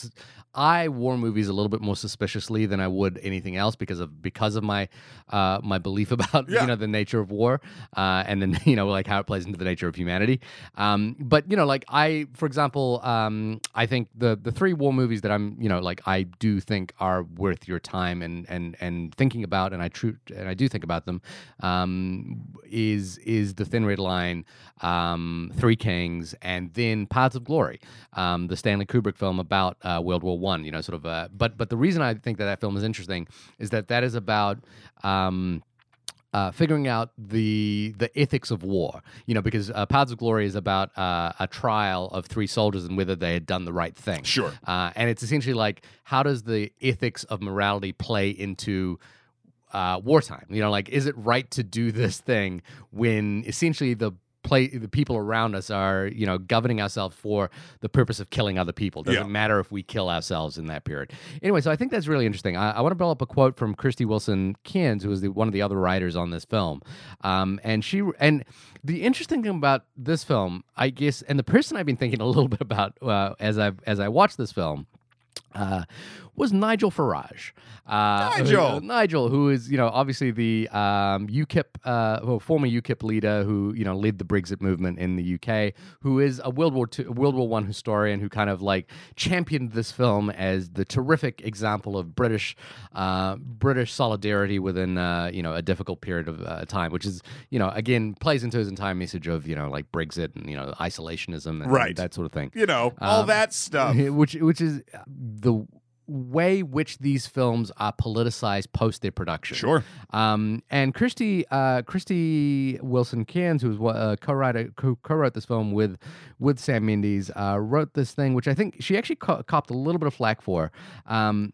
I war movies a little bit more suspiciously than I would anything else because of because of my uh, my belief about Yeah. you know the nature of war uh, and then you know like how it plays into the nature of humanity. Um, but you know, like I, for example, um, I think the the three war movies that I'm you know like I do think are worth your time and and and thinking about, and I true and I do think about them. Um, is is the Thin Red Line, um, Three Kings, and then Paths of Glory, um, the Stanley Kubrick film about uh, World War One. You know, sort of. Uh, but but the reason I think that that film is interesting is that that is about. Um, uh, figuring out the the ethics of war, you know, because uh, Paths of Glory is about uh, a trial of three soldiers and whether they had done the right thing. Sure. Uh, and it's essentially like how does the ethics of morality play into uh, wartime? You know, like is it right to do this thing when essentially the play the people around us are you know governing ourselves for the purpose of killing other people. Doesn't Yeah. matter if we kill ourselves in that period. Anyway so i think that's really interesting. I, I want to pull up a quote from Krysty Wilson-Cairns who is the, one of the other writers on this film. Um, and she and the interesting thing about this film i guess and the person i've been thinking a little bit about uh, as i as i watched this film uh, was Nigel Farage. Uh, who- Nigel! uh, Nigel, who is you know obviously the um, UKIP, uh, well, former UKIP leader who you know led the Brexit movement in the UK, who is a World War Two, World War One historian who kind of like championed this film as the terrific example of British uh, British solidarity within uh, you know a difficult period of uh, time, which is you know again plays into his entire message of you know like Brexit and you know isolationism and Right. that sort of thing you know all Um, that stuff which which is the way which these films are politicized post their production. sure Um, and Krysty uh, Krysty Wilson-Cairns, who was uh, co-writer co- co-wrote this film with with Sam Mendes, uh, wrote this thing which I think she actually co- copped a little bit of flack for. Um,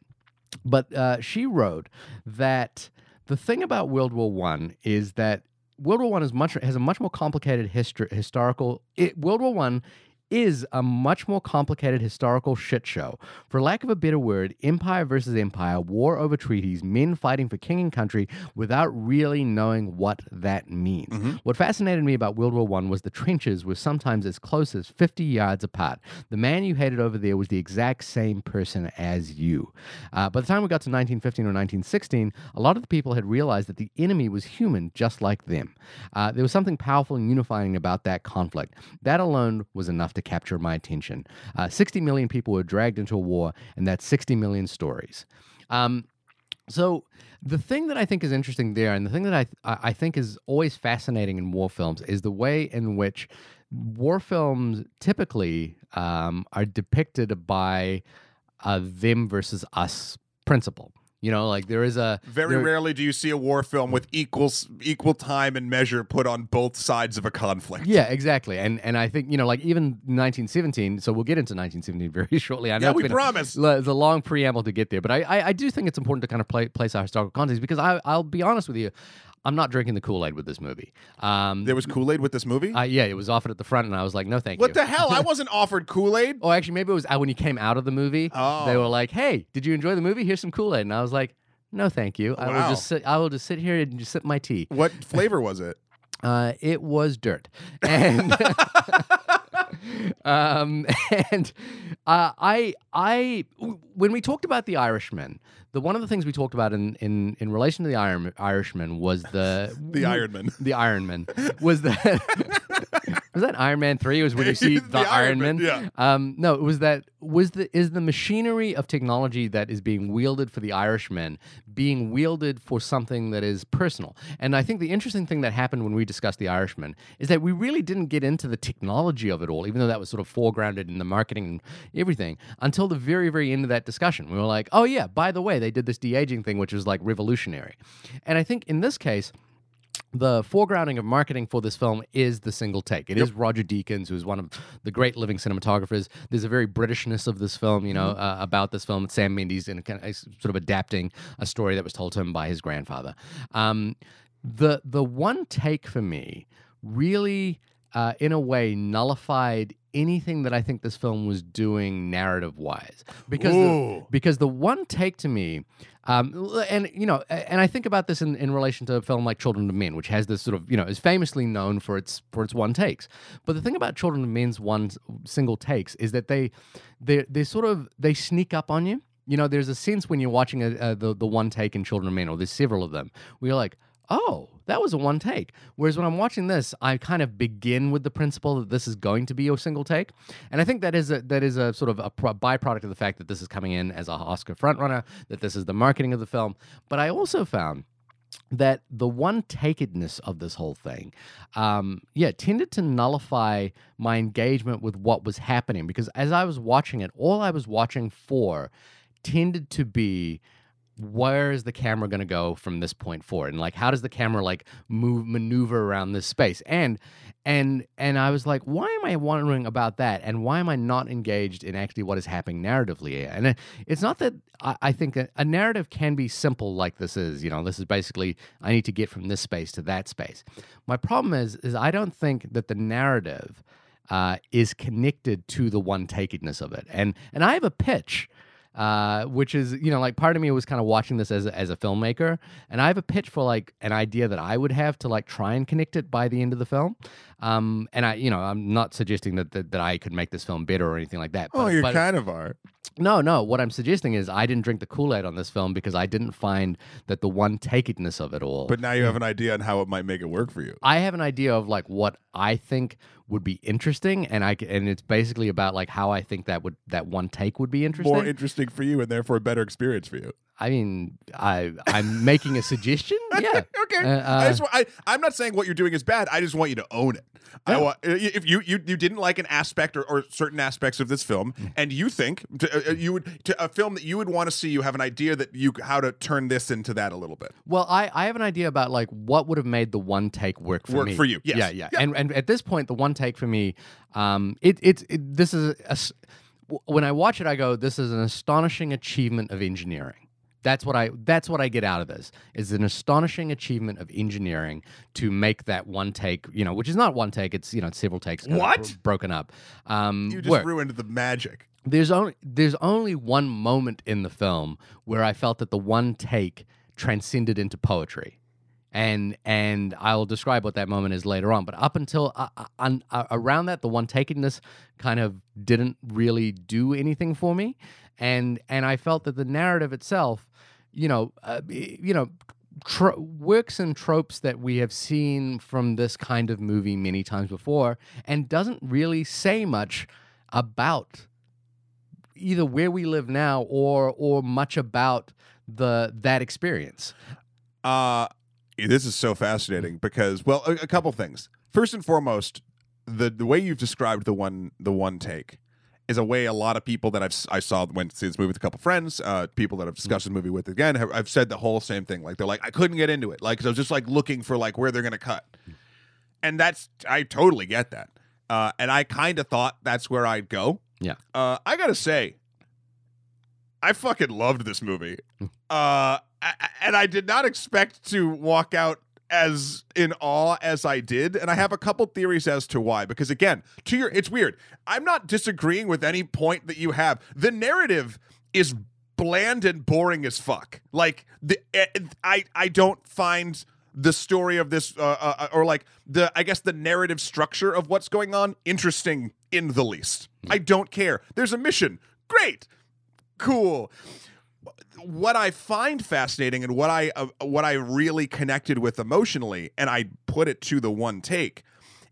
but uh, she wrote that the thing about World War One is that World War One is much has a much more complicated history historical. It, World War One is a much more complicated historical shit show. For lack of a better word, empire versus empire, war over treaties, men fighting for king and country without really knowing what that means. What fascinated me about World War One was the trenches were sometimes as close as 50 yards apart. The man you hated over there was the exact same person as you. Uh, by the time we got to 1915 or 1916, a lot of the people had realized that the enemy was human just like them. Uh, there was something powerful and unifying about that conflict. That alone was enough to capture my attention. Uh, 60 million people were dragged into a war, and that's 60 million stories. Um, so the thing that I think is interesting there, and the thing that I I I think is always fascinating in war films, is the way in which war films typically um, are depicted by a them versus us principle. You know, like there is a Very there- rarely do you see a war film with equal equal time and measure put on both sides of a conflict. Yeah, exactly. And and I think you know, like even 1917. So we'll get into 1917 very shortly. I know Yeah, we been a- promise. It's a long preamble to get there, but I, I I do think it's important to kind of play, place our historical context because I I'll be honest with you, I'm not drinking the Kool Aid with this movie. Um, There was Kool Aid with this movie. uh, yeah, it was offered at the front, and I was like, no, thank you. what you. the hell? I wasn't offered Kool Aid. Oh, actually, maybe it was uh, when you came out of the movie. Oh. They were like, "Hey, did you enjoy the movie? Here's some Kool Aid," and I was like, "No, thank you. I will Wow. just sit. I will just sit here and just sip my tea." What flavor was it? Uh, it was dirt, and um, and uh, I I when we talked about the Irishman, the one of the things we talked about in in in relation to the Iron, Irishman was the The Iron Man. the Iron Man was that was that Iron Man three? Was when you see the, The Iron Iron Man, Man? yeah. Um, no, it was that was the is the machinery of technology that is being wielded for the Irishman being wielded for something that is personal. And I think the interesting thing that happened when we discussed the Irishman is that we really didn't get into the technology of it all, even though that was sort of foregrounded in the marketing and everything, until the very very end of that discussion. We were like, oh yeah, by the way, they did this de aging thing, which was like revolutionary. And I think in this case the foregrounding of marketing for this film is the single take. It is Roger Deakins, who's one of the great living cinematographers. There's a very Britishness of this film, you know, uh, about this film. Sam Mendes in a kind of sort of adapting a story that was told to him by his grandfather. Um, the the one take for me really, uh, in a way, nullified anything that I think this film was doing narrative wise because the, because the one take to me um, and you know and i think about this in, in relation to a film like children of men which has this sort of you know is famously known for its for its one takes. But the thing about children of men's one single takes is that they they they sort of they sneak up on you. You know there's a sense when you're watching a, a, the, the one take in children of men or there's several of them where you're like oh, that was a one take. Whereas when I'm watching this, I kind of begin with the principle that this is going to be a single take, and I think that is a that is a sort of a pro- byproduct of the fact that this is coming in as a Oscar frontrunner, that this is the marketing of the film. But I also found that the one takedness of this whole thing, um, yeah, tended to nullify my engagement with what was happening because as I was watching it, all I was watching for tended to be where is the camera going to go from this point forward? And like how does the camera like move maneuver around this space? And and and i was like why am i wondering about that? And why am i not engaged in actually what is happening narratively? And it's not that i, I think a, a narrative can be simple like this is you know this is basically i need to get from this space to that space. My problem is is i don't think that the narrative uh, is connected to the one takedness of it. And and i have a pitch uh, which is you know like part of me was kind of watching this as a, as a filmmaker, and I have a pitch for like an idea that I would have to like try and connect it by the end of the film. Um, and I you know I'm not suggesting that that, that I could make this film better or anything like that. Oh, you but- kind of are. no, no. What I'm suggesting is I didn't drink the Kool Aid on this film because I didn't find that the one takedness of it all. But now you have an idea on how it might make it work for you. I have an idea of like what I think would be interesting, and I and it's basically about like how I think that would that one take would be interesting. More interesting for you and therefore a better experience for you. I mean, I I'm making a suggestion. Yeah. okay. Uh, I uh, just, wa- I, I'm not saying what you're doing is bad. I just want you to own it. I want if you, you you didn't like an aspect or, or certain aspects of this film, Mm. and you think to, uh, you would to a film that you would want to see, you have an idea that you how to turn this into that a little bit. Well, I, I have an idea about like what would have made the one take work for Work me. for you, yes. Yeah, yeah. Yeah. And and at this point, the one take for me, um, it it's it, this is a w when I watch it, I go, this is an astonishing achievement of engineering. That's what I that's what I get out of this. Is an astonishing achievement of engineering to make that one take, you know, which is not one take. It's you know several takes. What? bro- broken up? Um, You just work. ruined the magic. there's only there's only one moment in the film where I felt that the one take transcended into poetry. And and I'll describe what that moment is later on. But up until uh, uh, uh, around that, the one takenness kind of didn't really do anything for me, and and I felt that the narrative itself, you know, uh, you know, tro- works and tropes that we have seen from this kind of movie many times before, and doesn't really say much about either where we live now or or much about the that experience. Uh this is so fascinating because well, a, a couple things. First and foremost, the the way you've described the one the one take is a way a lot of people that I've I saw went to see this movie with a couple friends, uh, people that I've discussed this movie with again, have, I've said the whole same thing. Like they're like, I couldn't get into it. Like 'cause I was just like looking for like where they're gonna cut, and that's I totally get that. Uh, and I kind of thought that's where I'd go. Yeah. Uh, I gotta say, I fucking loved this movie. Hmm. Uh, I- and I did not expect to walk out as in awe as I did, and I have a couple theories as to why. Because again, to your, it's weird. I'm not disagreeing with any point that you have. The narrative is bland and boring as fuck. Like the, eh, I, I don't find the story of this, uh, uh, or like the, I guess the narrative structure of what's going on interesting in the least. I don't care. There's a mission. Great cool what i find fascinating and what i uh, what i really connected with emotionally and i put it to the one take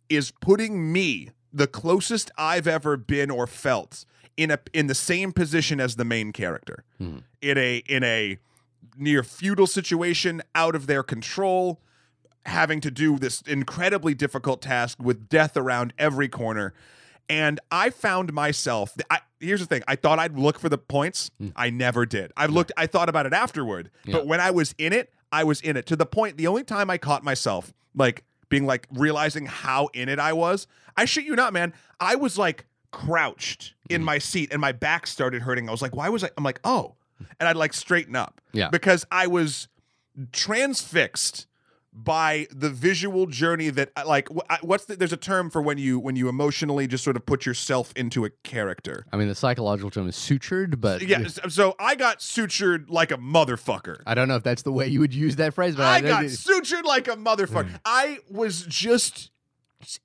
is putting me the closest i've ever been or felt in a in the same position as the main character Hmm. in a in a near feudal situation out of their control having to do this incredibly difficult task with death around every corner and I found myself. I, here's the thing: I thought I'd look for the points. Hmm. I never did. I looked. I thought about it afterward, Yeah. but when I was in it, I was in it to the point. The only time I caught myself like being like realizing how in it I was, I shit you not, man. I was like crouched in mm-hmm. my seat, and my back started hurting. I was like, why was I? I'm like, oh, and I'd like straighten up, Yeah. because I was transfixed by the visual journey that uh, like what's the, there's a term for when you when you emotionally just sort of put yourself into a character I mean, the psychological term is sutured, but yeah so i got sutured like a motherfucker I don't know if that's the way you would use that phrase, but i got sutured like a motherfucker Mm. i was just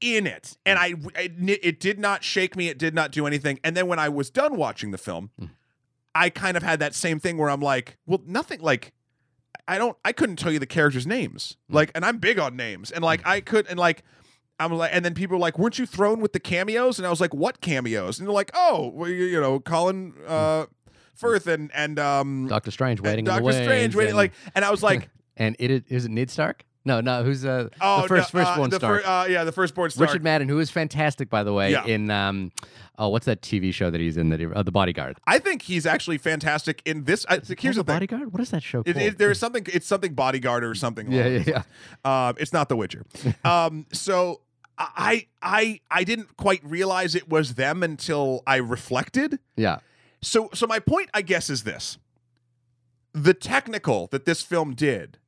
in it and I, I it did not shake me it did not do anything and then when i was done watching the film Mm. i kind of had that same thing where i'm like well nothing like I don't I couldn't tell you the characters' names. Mm. Like and I'm big on names. And like I could and like I'm like and then people were like, "Weren't you thrown with the cameos?" And I was like, "What cameos?" And they're like, "Oh, well, you, you know, Colin uh Firth and and um Doctor Strange waiting in Doctor. Strange waiting and, like and I was like, and it is it Ned Stark? No, no, who's uh, "Oh, the first no, uh, firstborn the Stark? fir- uh, yeah, the firstborn Stark. Richard Madden, who is fantastic, by the way, Yeah. in um, oh, what's that TV show that he's in? That he, uh, the Bodyguard. I think he's actually fantastic in this. I, here's Called the the thing. Bodyguard. What is that show It, called? it, there's something. It's something bodyguard or something. yeah, yeah, yeah. Um, it's not The Witcher. um, so I I I didn't quite realize it was them until I reflected. Yeah. So so my point, I guess, is this: the technical that this film did.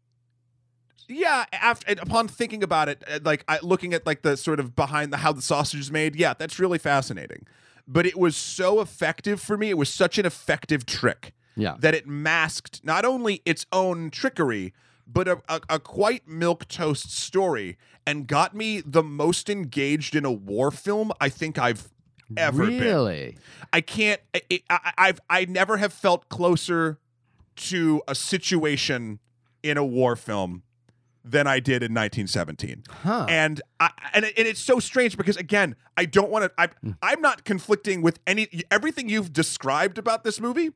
Yeah, after upon thinking about it, uh, like I, looking at like the sort of behind the how the sausage is made, yeah, that's really fascinating. But it was so effective for me. It was such an effective trick Yeah. that it masked not only its own trickery, but a, a, a quite milk toast story, and got me the most engaged in a war film I think I've ever been. really? I can't. I, I, I've I never have felt closer to a situation in a war film than I did in 1917 Huh. and I and, it- and it's so strange because again I don't want to I Hmm. I'm not conflicting with any everything you've described about this movie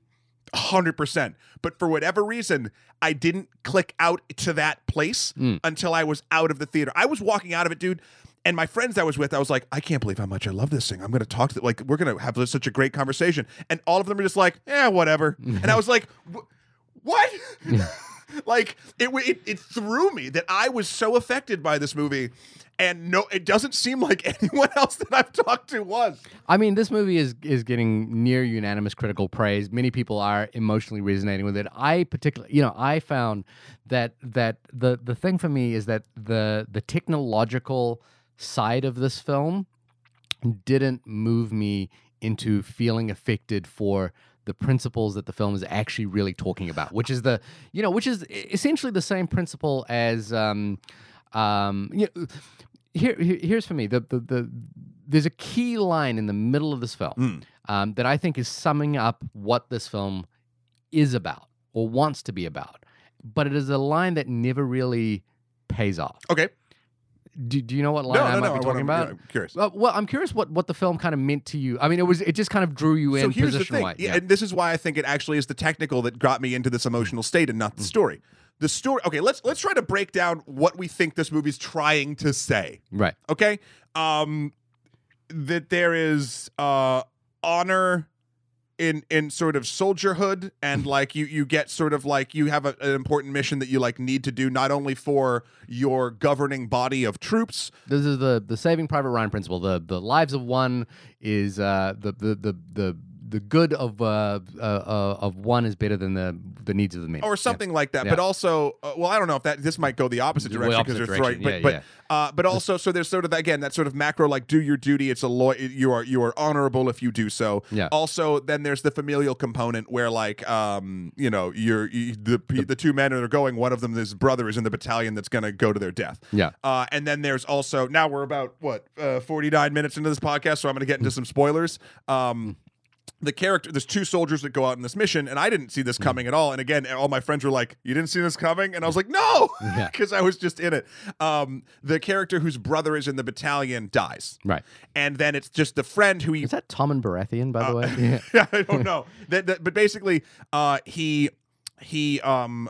100% but for whatever reason I didn't click out to that place Mm. until I was out of the theater. I was walking out of it dude and my friends I was with I was like I can't believe how much I love this thing. I'm going to talk to like we're going to have such a great conversation. And all of them are just like yeah whatever. And I was like what like it, it it threw me that I was so affected by this movie, and no, it doesn't seem like anyone else that I've talked to was. I mean, this movie is is getting near unanimous critical praise. Many people are emotionally resonating with it. I particularly, you know, I found that that the the thing for me is that the the technological side of this film didn't move me into feeling affected for the principles that the film is actually really talking about, which is the you know, which is essentially the same principle as um um you know, here, here here's for me the, the the there's a key line in the middle of this film Mm. um, that I think is summing up what this film is about or wants to be about, but it is a line that never really pays off. Okay, Do, do you know what line no, I no, might no. be talking wanna- about? I'm curious. Uh, well, I'm curious what, what the film kind of meant to you. I mean, it was it just kind of drew you so in here's the thing, wise. yeah, and this is why I think it actually is the technical that got me into this emotional state and not the story. The story. Okay, let's let's try to break down what we think this movie's trying to say. Right. okay um that there is uh honor in in sort of soldierhood and like you you get sort of like you have a, an important mission that you like need to do not only for your governing body of troops This is the the Saving Private Ryan principle. The the lives of one is uh, the, the the the the good of uh, uh, uh, of one is better than the the needs of the many. or something like that Yeah. but also uh, well i don't know if that this might go the opposite The direction because they're throwing but yeah, but uh but also so there's sort of again that sort of macro like do your duty it's a law you are you are honorable if you do so Yeah. also then there's the familial component where like um you know you're you, the the two men that are going one of them his brother is in the battalion that's going to go to their death Yeah. uh, and then there's also now we're about what uh, 49 minutes into this podcast, so I'm going to get into some spoilers. Um, the character, there's two soldiers that go out on this mission, and I didn't see this coming at all. And again, all my friends were like, "You didn't see this coming," and I was like, "No," Yeah. because I was just in it. Um, the character whose brother is in the battalion dies, Right. and then it's just the friend who he Is that Tommen Baratheon, by Uh, the way? Yeah. yeah, I don't know. that, that, but basically, uh, he he um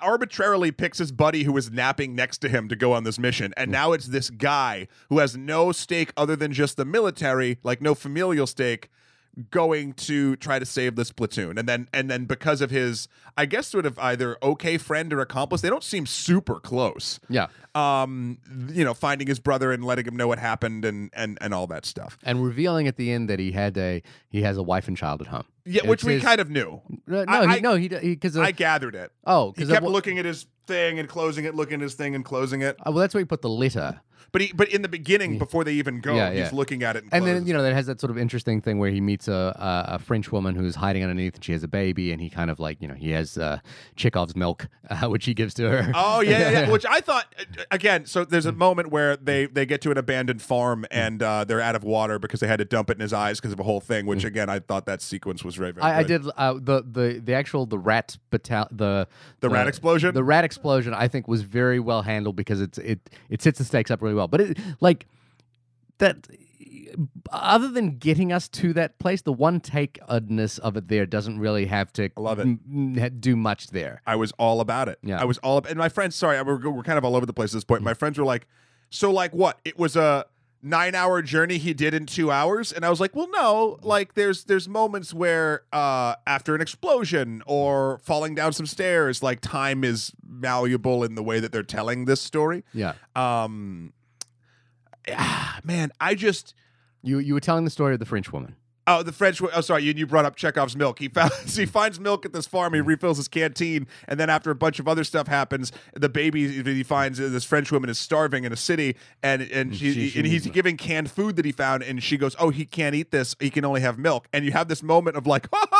arbitrarily picks his buddy who was napping next to him to go on this mission, and now it's this guy who has no stake other than just the military, like no familial stake, going to try to save this platoon. And then and then because of his, I guess, sort of either okay friend or accomplice, they don't seem super close. Yeah. Um, you know, finding his brother and letting him know what happened and and and all that stuff. And revealing at the end that he had a he has a wife and child at home. Yeah, which It's we his- kind of knew. No, no, I- he, no, he because I gathered it. oh, because He kept looking at his thing and closing it, looking at his thing and closing it. well, that's where he put the letter. But he, but in the beginning, before they even go, Yeah, he's yeah. looking at it. And, And then you know that has that sort of interesting thing where he meets a, a French woman who's hiding underneath, and she has a baby, and he kind of like you know he has uh, Chekhov's milk, uh, which he gives to her. Oh yeah, yeah, yeah. Which I thought uh, again. So there's a moment where they they get to an abandoned farm and uh, they're out of water because they had to dump it in his eyes because of a whole thing. Which again, I thought that sequence was very very. I, I did uh, the the the actual the rat batal the The rat explosion? The rat explosion, I think, was very well handled because it's it it sets the stakes up really well. But it like that. Other than getting us to that place, the one takedness of it there doesn't really have to I love it. m- do much there. I was all about it. Yeah. I was all. Ab- and my friends, sorry, we're, we're kind of all over the place at this point. My friends were like, "So like what? It was a nine-hour journey he did in two hours?" And I was like, "Well, no. Like there's there's moments where uh, after an explosion or falling down some stairs, like time is malleable in the way that they're telling this story." Yeah. Um, ah, man, I just. You you were telling the story of the French woman. Oh, the French. Oh, sorry, you, you brought up Chekhov's milk. He found he finds milk at this farm. He refills his canteen, and then after a bunch of other stuff happens, the baby he finds uh, this French woman is starving in a city, and and she, she- she and he's giving canned food that he found, and she goes, "Oh, he can't eat this. He can only have milk." And you have this moment of like,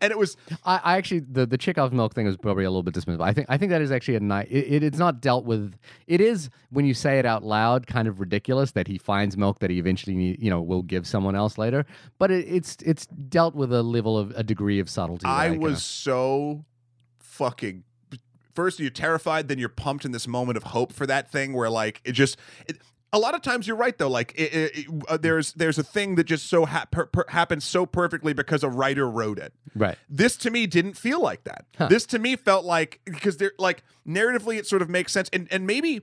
And it was I, I actually the the Chekhov's milk thing is probably a little bit dismissive. I think I think that is actually a nice. It, it, it's not dealt with. It is when you say it out loud, kind of ridiculous that he finds milk that he eventually need, you know will give someone else later. But it, it's it's dealt with a level of a degree of subtlety. I kinda- was so fucking. First, you're terrified, then you're pumped in this moment of hope for that thing where, like, it just. It, a lot of times, you're right though. Like, it, it, it- uh, there's there's a thing that just so hap- per, per, happens so perfectly because a writer wrote it. right. This to me didn't feel like that. Huh. This to me felt like because they're like narratively, it sort of makes sense, and and maybe.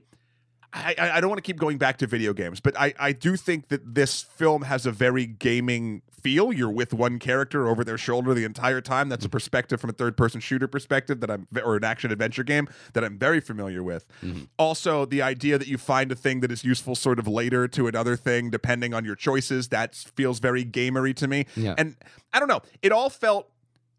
I, I I don't want to keep going back to video games, but I, I do think that this film has a very gaming feel. You're with one character over their shoulder the entire time. That's a mm-hmm. perspective from a third person shooter perspective that I'm or an action adventure game that I'm very familiar with. Mm-hmm. Also, the idea that you find a thing that is useful sort of later to another thing depending on your choices that feels very gamery to me. Yeah. And I don't know, it all felt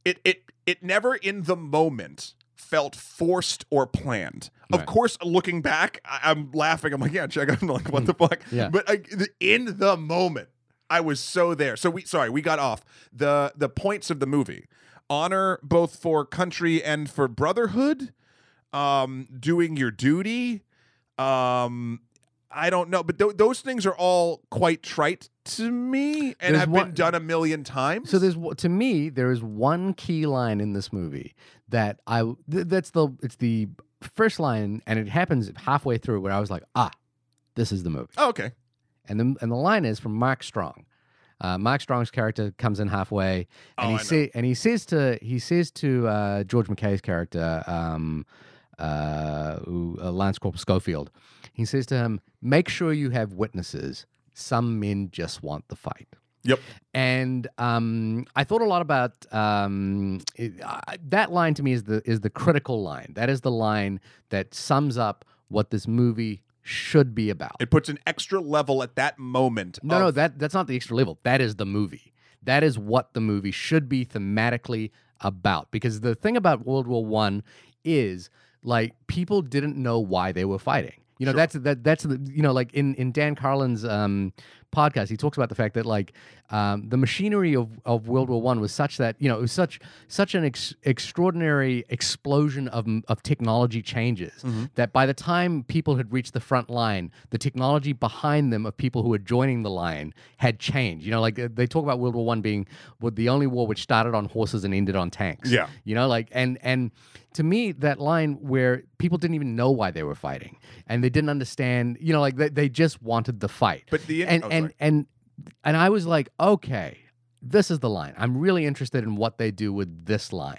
it it it never in the moment felt forced or planned. Of Right. course, looking back, I, I'm laughing. I'm like, yeah, check out. I'm like, what mm-hmm. the fuck? Yeah. But I, the- in the moment, I was so there. So we, sorry, we got off the the points of the movie. Honor both for country and for brotherhood. Um, doing your duty. Um, I don't know, but th- those things are all quite trite to me and There's have one- been done a million times. So there's to me there is one key line in this movie that I th- that's the it's the first line and it happens halfway through where I was like ah this is the movie oh, okay. And the and the line is from Mark Strong. Uh, Mark Strong's character comes in halfway, and Oh, he say, and he says to he says to uh, George McKay's character, um, uh, uh, Lance Corporal Schofield, he says to him, "Make sure you have witnesses. Some men just want the fight." Yep. and um, I thought a lot about um, it, uh, that line. To me, is the is the critical line. That is the line that sums up what this movie should be about. It puts an extra level at that moment. no, of- no, that that's not the extra level. That is the movie. That is what the movie should be thematically about. Because the thing about World War One is like people didn't know why they were fighting. You know, Sure. that's that that's the you know, like in in Dan Carlin's um podcast, he talks about the fact that like um, the machinery of, of World War One was such that you know it was such such an ex- extraordinary explosion of of technology changes Mm-hmm. that by the time people had reached the front line, the technology behind them of people who were joining the line had changed. You know, like they talk about World War One being the only war which started on horses and ended on tanks. Yeah. you know, like and and to me that line where people didn't even know why they were fighting and they didn't understand. You know, like they, they just wanted the fight But the and oh, and sorry. and and I was like, okay, this is the line. I'm really interested in what they do with this line.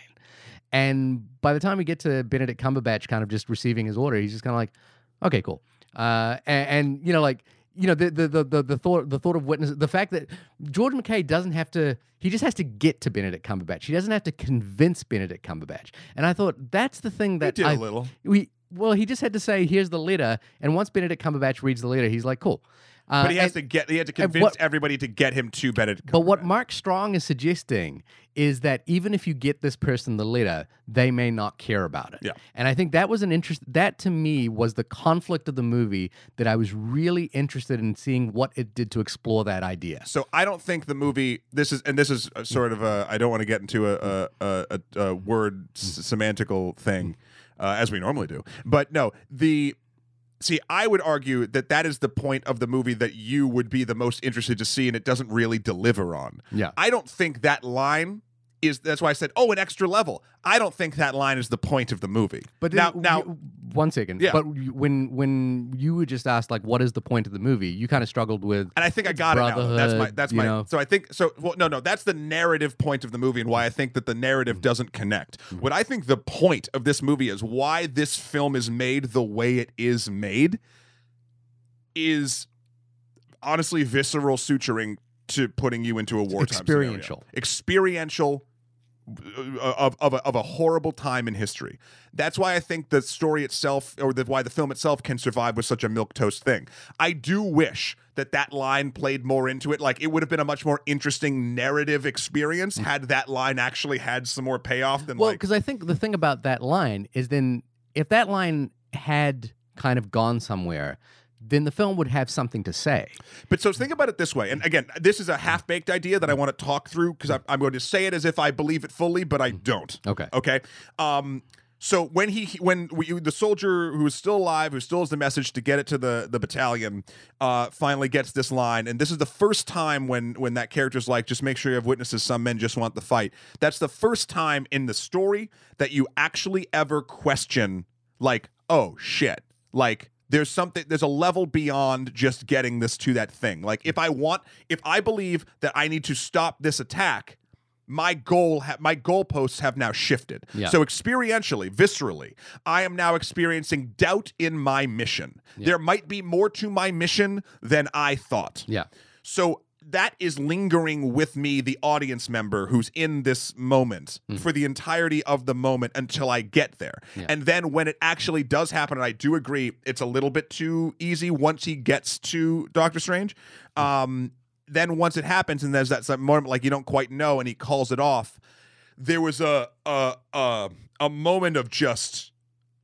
And by the time we get to Benedict Cumberbatch kind of just receiving his order, he's just kind of like, okay, cool. Uh, and, and you know, like you know, the the the the, the thought the thought of witness, the fact that George McKay doesn't have to, he just has to get to Benedict Cumberbatch. He doesn't have to convince Benedict Cumberbatch. And I thought that's the thing He that did I a little. we well, he just had to say, "Here's the letter," and once Benedict Cumberbatch reads the letter, he's like, "Cool." Uh, But he has and- to get. He had to convince what- everybody to get him to Benedict. But what Mark Strong is suggesting is that even if you get this person the letter, they may not care about it. Yeah. And I think that was an interest. That to me was the conflict of the movie that I was really interested in seeing what it did to explore that idea. So I don't think the movie. This is and this is sort of a. I don't want to get into a a, a, a, a word s- semantical thing, uh, as we normally do. But no, the. See, I would argue that that is the point of the movie that you would be the most interested to see, and it doesn't really deliver on. Yeah. I don't think that line is. That's why I said, "Oh, an extra level." I don't think that line is the point of the movie. But now, then now, you- one second. Yeah. But when when you were just asked like, what is the point of the movie? You kind of struggled with. and I think I got it now. That's my. That's my. know. So I think so. Well, no, no. That's the narrative point of the movie, and why I think that the narrative Mm-hmm. doesn't connect. What I think the point of this movie is why this film is made the way it is made. Is honestly visceral suturing to putting you into a wartime scenario. Experiential. Of, of, a, of a horrible time in history. That's why I think the story itself, or the, why the film itself, can survive with such a milk toast thing. I do wish that that line played more into it. Like it would have been a much more interesting narrative experience mm. had that line actually had some more payoff than Well, like. because I think the thing about that line is then if that line had kind of gone somewhere, then the film would have something to say. But so think about it this way, and again, this is a half baked idea that I want to talk through because I'm, I'm going to say it as if I believe it fully, but I don't. Okay. Okay. Um. So when he when we, the soldier who is still alive, who still has the message to get it to the the battalion, uh, finally gets this line, and this is the first time when when that character's like, just make sure you have witnesses. Some men just want the fight. That's the first time in the story that you actually ever question, like, oh shit, like there's something there's a level beyond just getting this to that thing. Like if i want if i believe that i need to stop this attack my goal ha- my goalposts have now shifted. Yeah. so experientially viscerally i am now experiencing doubt in my mission. There might be more to my mission than i thought. Yeah. so that is lingering with me, the audience member who's in this moment for the entirety of the moment until I get there. Yeah. And then when it actually does happen, and I do agree, it's a little bit too easy once he gets to Doctor Strange. Um, then once it happens, and there's that moment like you don't quite know, and he calls it off. There was a a a, a moment of just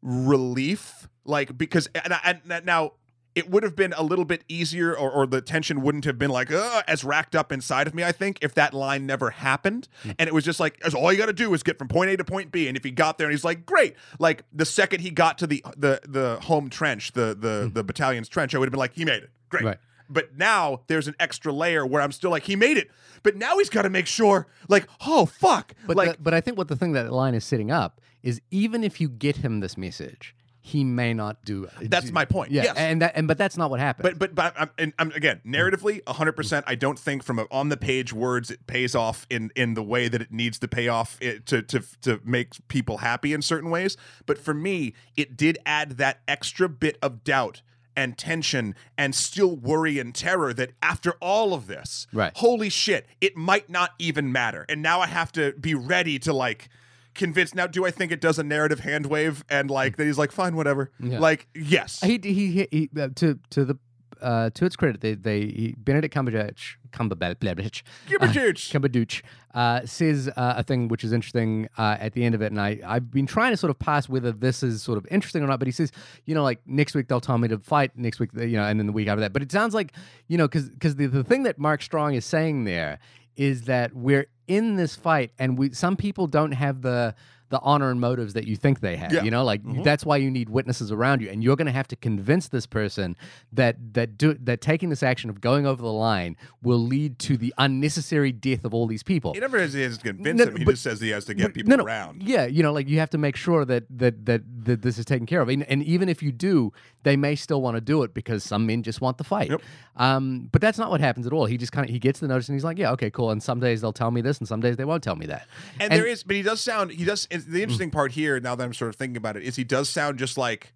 relief, like because and, I- and now it would have been a little bit easier or, or the tension wouldn't have been like as racked up inside of me i think if that line never happened. Hmm. And it was just like as all you got to do is get from point a to point b. And if he got there and he's like great like the second he got to the the the home trench the the hmm. the battalion's trench i would have been like he made it. Great. Right. but now there's an extra layer where i'm still like he made it. But now he's got to make sure like oh fuck. But like the, but I think what the thing that line is setting up is even if you get him this message, he may not do it. That's my point. Yeah, Yes. and that and but that's not what happened. But but but I'm, and I'm again narratively 100. percent I don't think from a, on the page words it pays off in in the way that it needs to pay off it, to to to make people happy in certain ways. But for me, it did add that extra bit of doubt. and tension and still worry and terror that after all of this, Right. holy shit, it might not even matter. And now I have to be ready to like convince. Now, do I think it does a narrative hand wave and like that he's like, fine, whatever? Yeah. Like, yes. He he he, he uh, to to the uh, to its credit, they they he, Benedict Cumberbatch Cumberbatch Cumberbatch. Cumberbatch uh, says uh, a thing which is interesting uh, at the end of it, and I I've been trying to sort of pass whether this is sort of interesting or not. But he says, you know, like next week they'll tell me to fight, next week, you know, and then the week after that. But it sounds like, you know, because because the the thing that Mark Strong is saying there is that we're in this fight, and we some people don't have the the honor and motives that you think they have. Yeah. You know, like that's why you need witnesses around you, and you're going to have to convince this person that that do, that taking this action of going over the line will lead to the unnecessary death of all these people. He never has, to convince No, him. He but- just says he has to get But- people no, no, around. Yeah, you know, like you have to make sure that that that, that this is taken care of, and, and even if you do, they may still want to do it because some men just want the fight. Yep. Um, but that's not what happens at all. He just kind of he gets the notice and he's like, yeah, okay, cool. And some days they'll tell me this, and some days they won't tell me that. And, there is, but he does sound. He does. The mm. interesting part here, now that I'm sort of thinking about it, is he does sound just like.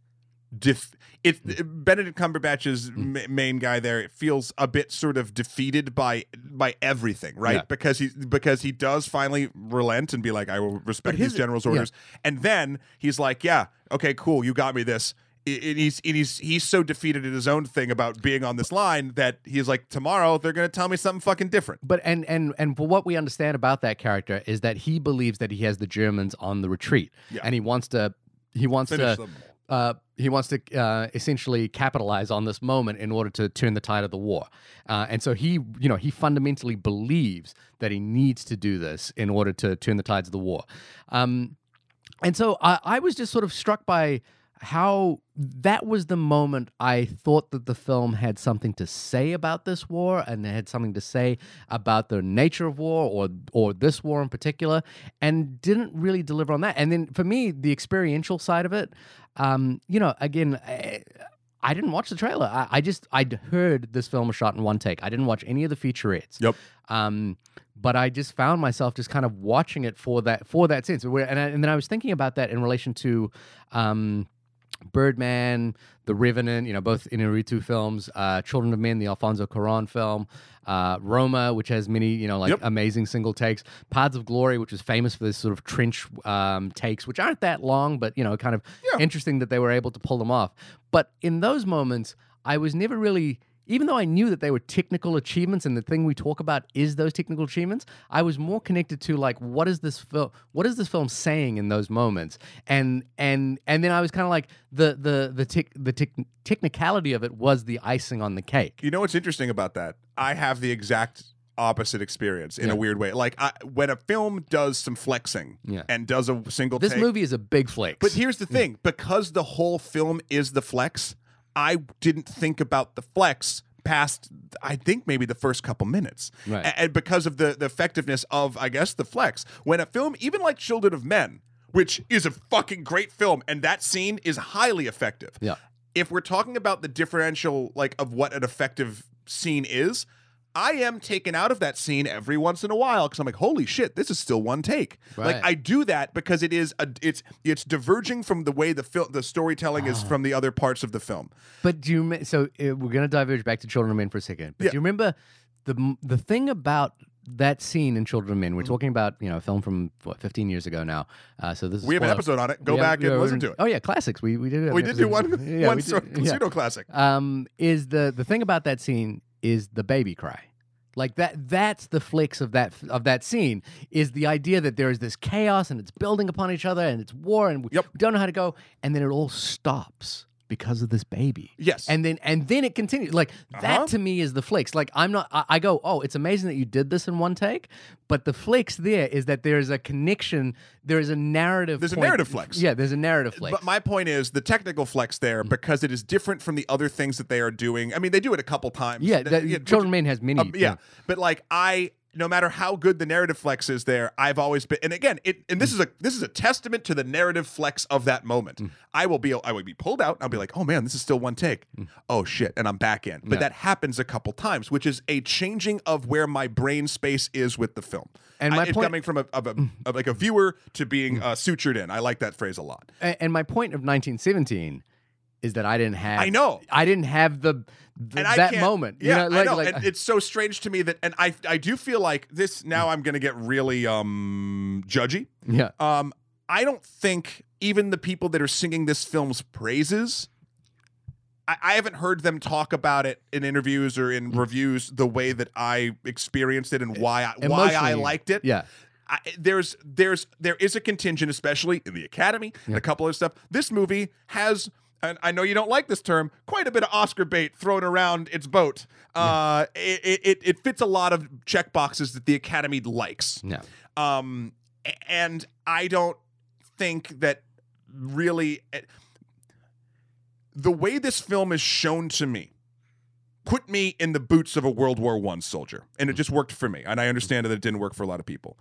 Def, it mm. Benedict Cumberbatch's mm. ma- main guy there it feels a bit sort of defeated by by everything, right? Yeah. Because he because he does finally relent and be like, I will respect his- these general's yeah. orders, and then he's like, Yeah, okay, cool, you got me this. And he's and he's he's so defeated in his own thing about being on this line that he's like, tomorrow they're gonna tell me something fucking different. But and and and what we understand about that character is that he believes that he has the Germans on the retreat, Yeah. and he wants to he wants Finish to uh, he wants to uh, essentially capitalize on this moment in order to turn the tide of the war. Uh, and so he, you know, he fundamentally believes that he needs to do this in order to turn the tides of the war. Um, and so I, I was just sort of struck by how that was the moment I thought that the film had something to say about this war and it had something to say about the nature of war or or this war in particular and didn't really deliver on that. And then for me, the experiential side of it, um, you know, again, I, I didn't watch the trailer. I, I just I'd heard this film was shot in one take. I didn't watch any of the featurettes. Yep. Um, but I just found myself just kind of watching it for that for that sense. And, I, and then I was thinking about that in relation to um, Birdman, The Revenant, you know, both Inarritu films, uh, Children of Men, the Alfonso Cuarón film, uh, Roma, which has many, you know, like Yep. amazing single takes, Paths of Glory, which is famous for this sort of trench um, takes, which aren't that long, but, you know, kind of Yeah. interesting that they were able to pull them off. But in those moments, I was never really even though I knew that they were technical achievements and the thing we talk about is those technical achievements, I was more connected to like what is this film what is this film saying in those moments? And and and then I was kind of like the the the tech the tech technicality of it was the icing on the cake. You know what's interesting about that? I have the exact opposite experience in Yeah. a weird way. Like I, when a film does some flexing Yeah. and does a single This take. movie is a big flex. but here's the thing: because the whole film is the flex, I didn't think about the flex past I think maybe the first couple minutes. Right. A- And because of the, the effectiveness of I guess the flex. When a film even like Children of Men, which is a fucking great film and that scene is highly effective yeah. if we're talking about the differential like of what an effective scene is i am taken out of that scene every once in a while because i'm like holy shit this is still one take like i do that because it is a it's it's diverging from the way the film the storytelling is from the other parts of the film But do you so uh, we're going to diverge back to Children of Men for a second. But Yeah. do you remember the the thing about that scene in Children of Men? We're talking about you know a film from what 15 years ago now. Uh, so this is we have an spoiler- episode on it go Yeah, back and yeah, listen to it Oh yeah, classics. We we did. have we an did do episode- one Yeah, one we sort did- yeah. pseudo classic Um, is the the thing about that scene is the baby cry. Like that that's the flicks of that of that scene is the idea that there is this chaos and it's building upon each other and it's war and we, Yep. don't know how to go and then it all stops because of this baby. yes And then and then it continues. Like Uh-huh. that to me is the flicks. Like I'm not I, I go, oh, it's amazing that you did this in one take, but the flicks there is that there is a connection, there is a narrative. There's a narrative flex. Yeah, there's a narrative flex. But my point is the technical flex there because it is different from the other things that they are doing. I mean, they do it a couple times. yeah, Th- that, yeah, Children Men has many. Um, yeah, but like I, no matter how good the narrative flex is there, I've always been. And again, it and this is a this is a testament to the narrative flex of that moment. Mm. I will be I would be pulled out. and I'll be like, oh man, this is still one take. Oh shit, and I'm back in. But Mm. Yeah. that happens a couple times, which is a changing of where my brain space is with the film. And my it's point- coming from a, of a of like a viewer to being uh, sutured in. I like that phrase a lot. A- And my point of 1917 is that I didn't have. I know. I didn't have the, the that moment. You Yeah, know, like, I know. like- and it's so strange to me that, and I I do feel like this. Now I'm going to get really um judgy. yeah. Um, I don't think even the people that are singing this film's praises. I, I haven't heard them talk about it in interviews or Mm. in reviews the way that I experienced it and why I, why I liked it. Yeah. I, there's there's there is a contingent, especially in the Academy and a couple of stuff. This movie has, and I know you don't like this term, quite a bit of Oscar bait thrown around its boat. Uh, it, it it fits a lot of check boxes that the Academy likes. Yeah. Um, and I don't think that really eh, the way this film is shown to me put me in the boots of a World War One soldier, and it just worked for me. And I understand that it didn't work for a lot of people.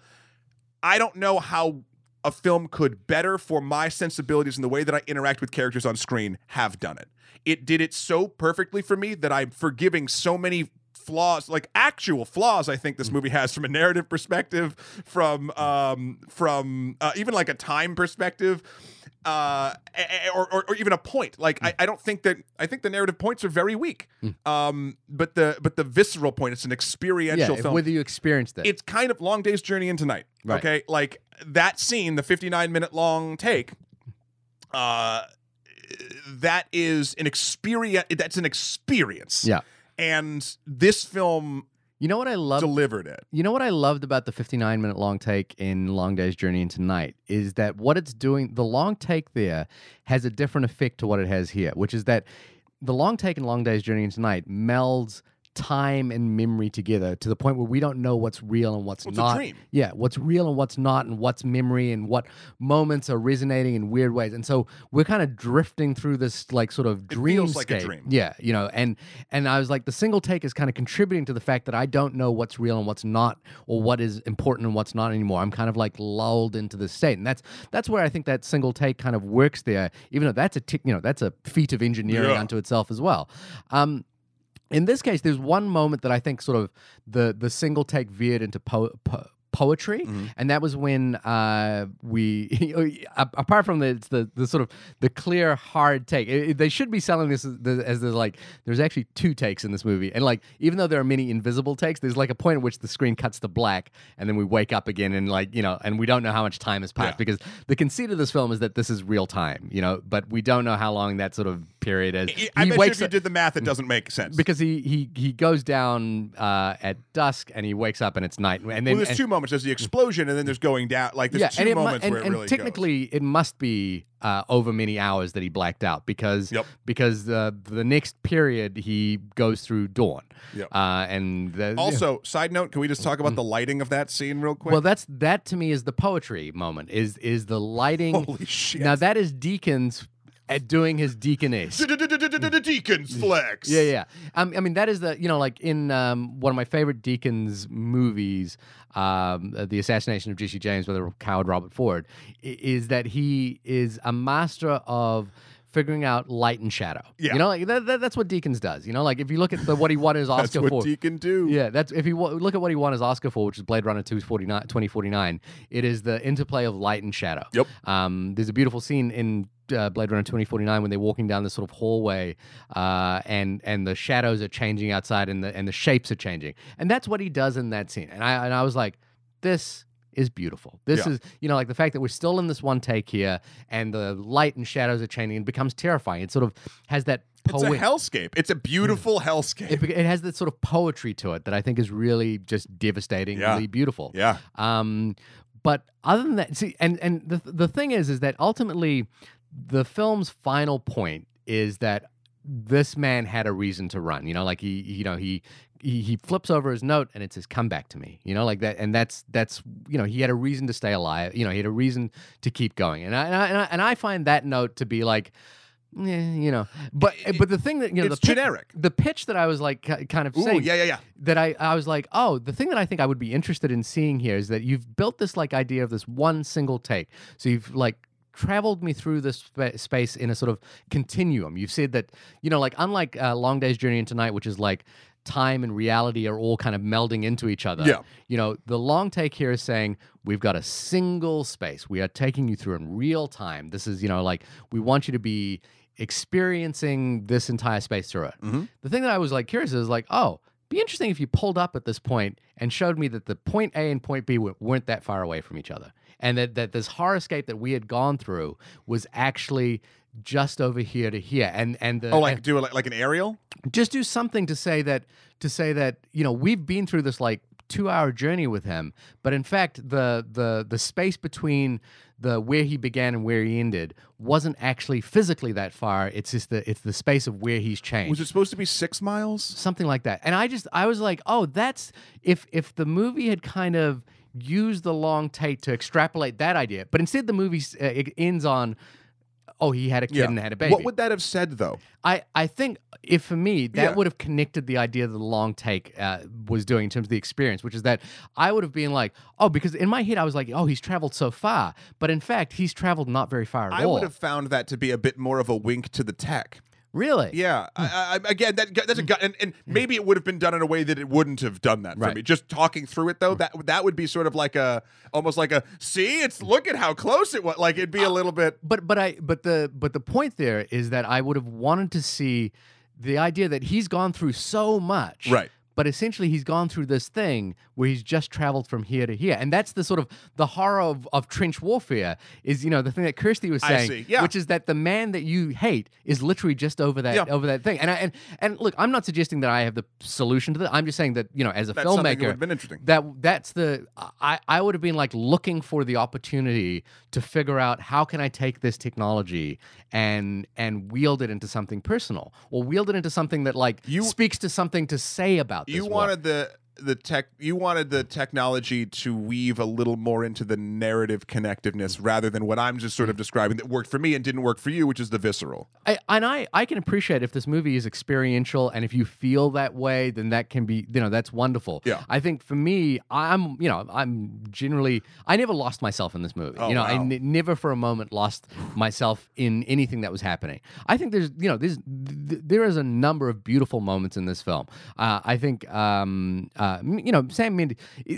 I don't know how a film could better for my sensibilities and the way that I interact with characters on screen have done it. It did it so perfectly for me that I'm forgiving so many flaws like actual flaws i think this movie has from a narrative perspective from um from uh, even like a time perspective uh or, or, or even a point like I, I don't think that i think the narrative points are very weak um but the but the visceral point it's an experiential Yeah. film Whether you experienced it. it's kind of long day's journey into night Right. okay like that scene the 59 minute long take uh that is an experience that's an experience yeah. and this film You know what I love? delivered it You know what I loved about the 59 minute long take in Long Day's Journey into Night is that what it's doing, the long take there has a different effect to what it has here, which is that the long take in Long Day's Journey into Night melds time and memory together to the point where we don't know what's real and what's Well, not. Yeah, what's real and what's not, and what's memory and what moments are resonating in weird ways. And so we're kind of drifting through this like sort of It dream. like a dream. Yeah, you know, and and I was like, the single take is kind of contributing to the fact that I don't know what's real and what's not, or what is important and what's not anymore. I'm kind of like lulled into this state, and that's that's where I think that single take kind of works there. Even though that's a tick, you know, that's a feat of engineering Yeah. unto itself as well. Um, in this case, there's one moment that I think sort of the the single take veered into po- po- poetry, Mm-hmm. and that was when uh, we, apart from the the the sort of the clear hard take, it- it- they should be selling this as, as there's like there's actually two takes in this movie, and like even though there are many invisible takes, there's like a point at which the screen cuts to black, and then we wake up again, and like you know, and we don't know how much time has passed Yeah. because the conceit of this film is that this is real time, you know, but we don't know how long that sort of period is. I He bet you if you did the math, it doesn't make sense. because he he he goes down uh, at dusk and he wakes up and it's night and then well, there's and- two moments. There's the explosion, and then there's going down. Like there's yeah, two and, it mu- moments and, where it and really technically it must be uh, over many hours that he blacked out because Yep. because uh, the next period he goes through dawn. Yep. Uh, and the, goes. Also, side note, can we just talk about the lighting of that scene real quick? Well, that's that to me is the poetry moment. Is is the lighting? Holy shit! Now that is Deakins at doing his deaconess. Deakins' flex. Yeah, yeah. Um, I mean, that is the you know, like in um, one of my favorite Deakins movies, um, uh, the assassination of Jesse James by the coward Robert Ford, is that he is a master of figuring out light and shadow. Yeah. you know, like that, that, that's what Deakins does. You know, like if you look at the what he won his That's Oscar what for. Deacon do. Yeah, that's if you wa- look at what he won his Oscar for, which is Blade Runner 249, 2049. It is the interplay of light and shadow. Yep. Um, there's a beautiful scene in uh, Blade Runner 2049 when they're walking down this sort of hallway, uh, and and the shadows are changing outside, and the and the shapes are changing, and that's what he does in that scene. And I and I was like, this is beautiful. This Yeah. is you know like the fact that we're still in this one take here, and the light and shadows are changing, and becomes terrifying. It sort of has that. It's a hellscape. It's a beautiful hellscape. it, it has that sort of poetry to it that I think is really just devastatingly Yeah. beautiful. yeah. Um, but other than that, see, and and the the thing is, is that ultimately, the film's final point is that this man had a reason to run. You know, like he, you know, he. He, he flips over his note and it says come back to me you know like that and that's that's you know he had a reason to stay alive you know he had a reason to keep going and I and I, and I, and I find that note to be like eh, you know but but the thing that you know It's the pi- generic. the pitch that I was like kind of Ooh, saying yeah, yeah, yeah. that I, I was like, oh, the thing that I think I would be interested in seeing here is that you've built this like idea of this one single take. So you've like traveled me through this spa- space in a sort of continuum. You've said that, you know, like unlike uh, Long Day's Journey into Night, which is like time and reality are all kind of melding into each other. Yeah. You know, the long take here is saying we've got a single space. We are taking you through in real time. This is, you know, like we want you to be experiencing this entire space through it. Mhm. The thing that I was like curious is like, oh, be interesting if you pulled up at this point and showed me that the point A and point B weren't that far away from each other, and that that this horrorscape that we had gone through was actually just over here to here, and and the Oh, like and do it like, like an aerial? just do something to say that to say that you know we've been through this like two hour journey with him, but in fact the the the space between the where he began and where he ended wasn't actually physically that far. It's just the it's the space of where he's changed Was it supposed to be six miles? something like that. And I just I was like, oh, that's if if the movie had kind of used the long take to extrapolate that idea, but instead the movie uh, it ends on. Oh, he had a kid and had a baby. What would that have said though? I, I think if for me that Yeah. would have connected the idea that the long take uh, was doing in terms of the experience, which is that I would have been like, oh, because in my head I was like, oh, he's traveled so far, but in fact he's traveled not very far at I all. I would have found that to be a bit more of a wink to the tech. Really, Yeah, Hmm. I, I, again, that that's a gut, and, and maybe it would have been done in a way that it wouldn't have done that for Right. Hmm. me. Just talking through it though, that that would be sort of like a almost like a see, it's look at how close it was. Like it'd Uh, be a little bit. but but I but the but the point there is that I would have wanted to see the idea that he's gone through so much, Right. But essentially, he's gone through this thing where he's just traveled from here to here, and that's the sort of the horror of, of trench warfare. Is you know the thing that Krysty was saying, yeah. which is that the man that you hate is literally just over that Yeah. over that thing. And I and and look, I'm not suggesting that I have the solution to that. I'm just saying that you know, as a That's filmmaker, been interesting. that that's the I, I would have been like looking for the opportunity to figure out how can I take this technology and and wield it into something personal or wield it into something that like You- speaks to something to say about You wanted the the tech. You wanted the technology to weave a little more into the narrative connectiveness rather than what I'm just sort Mm. of describing that worked for me and didn't work for you, which is the visceral. I, and I, I can appreciate if this movie is experiential and if you feel that way, then that can be, you know, that's wonderful. Yeah. I think for me, I'm, you know, I'm generally, I never lost myself in this movie. Oh, you know, I wow. n- never for a moment lost myself in anything that was happening. I think there's, you know, there's, th- there is a number of beautiful moments in this film. Uh, I think, um, uh, m- you know, Sam Mendes,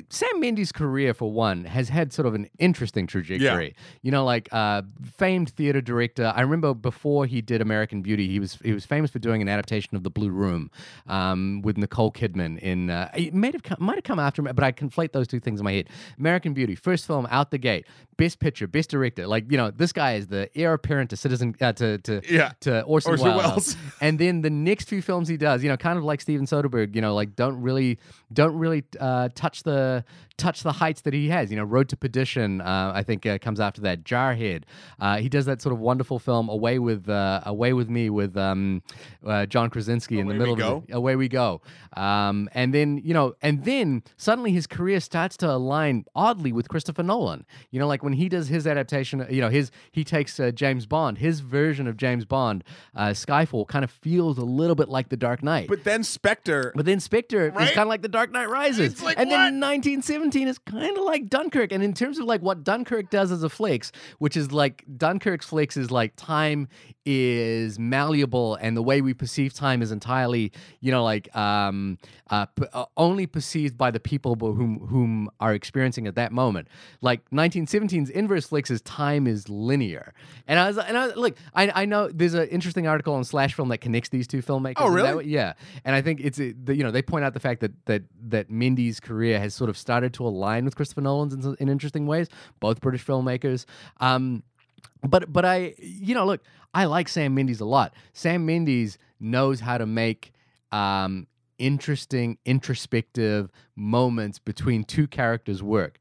Sam Mendes' career for one has had sort of an interesting trajectory. You know, like uh, famed theater director. I remember before he did American Beauty, he was he was famous for doing an adaptation of The Blue Room um, with Nicole Kidman. In uh, it might have come, might have come after, him, but I conflate those two things in my head. American Beauty, first film out the gate, best picture, best director. Like you know, this guy is the heir apparent to Citizen uh, to to Yeah. to Orson, Orson Welles. Welles. and then the next few films he does, you know, kind of like Steven Soderbergh, you know, like don't really don't really uh, touch the touch the heights that he has. You know, Road to Perdition, uh, I think uh, comes after that. Jarhead, uh, he does that sort of wonderful film Away with uh, Away with Me with um, uh, John Krasinski in the Away middle We of it. Away we go. Um, and then you know, and then suddenly his career starts to align oddly with Christopher Nolan. You know, like when he does his adaptation, you know, his he takes uh, James Bond, his version of James Bond, uh, Skyfall, kind of feels a little bit like The Dark Knight. But then Spectre. But then Spectre is kind of like The Dark Knight Rises. Like, and what? then 1917 is kind of like Dunkirk. And in terms of like what Dunkirk does as a flicks, which is like Dunkirk's flicks is like time is malleable and the way we perceive time is entirely, you know, like um, uh, p- uh, only perceived by the people whom whom are experiencing at that moment. Like 1917's inverse flicks is time is linear. And I was and I was, look, I I know there's an interesting article on Slash Film that connects these two filmmakers. Oh, in that really? Yeah, and I think it's uh, the, you know they point out the fact that that that Mendes' career has sort of started to align with Christopher Nolan's in, in interesting ways. Both British filmmakers. Um, but but I you know look, I like Sam Mendes a lot. Sam Mendes knows how to make um, interesting, introspective moments between two characters work.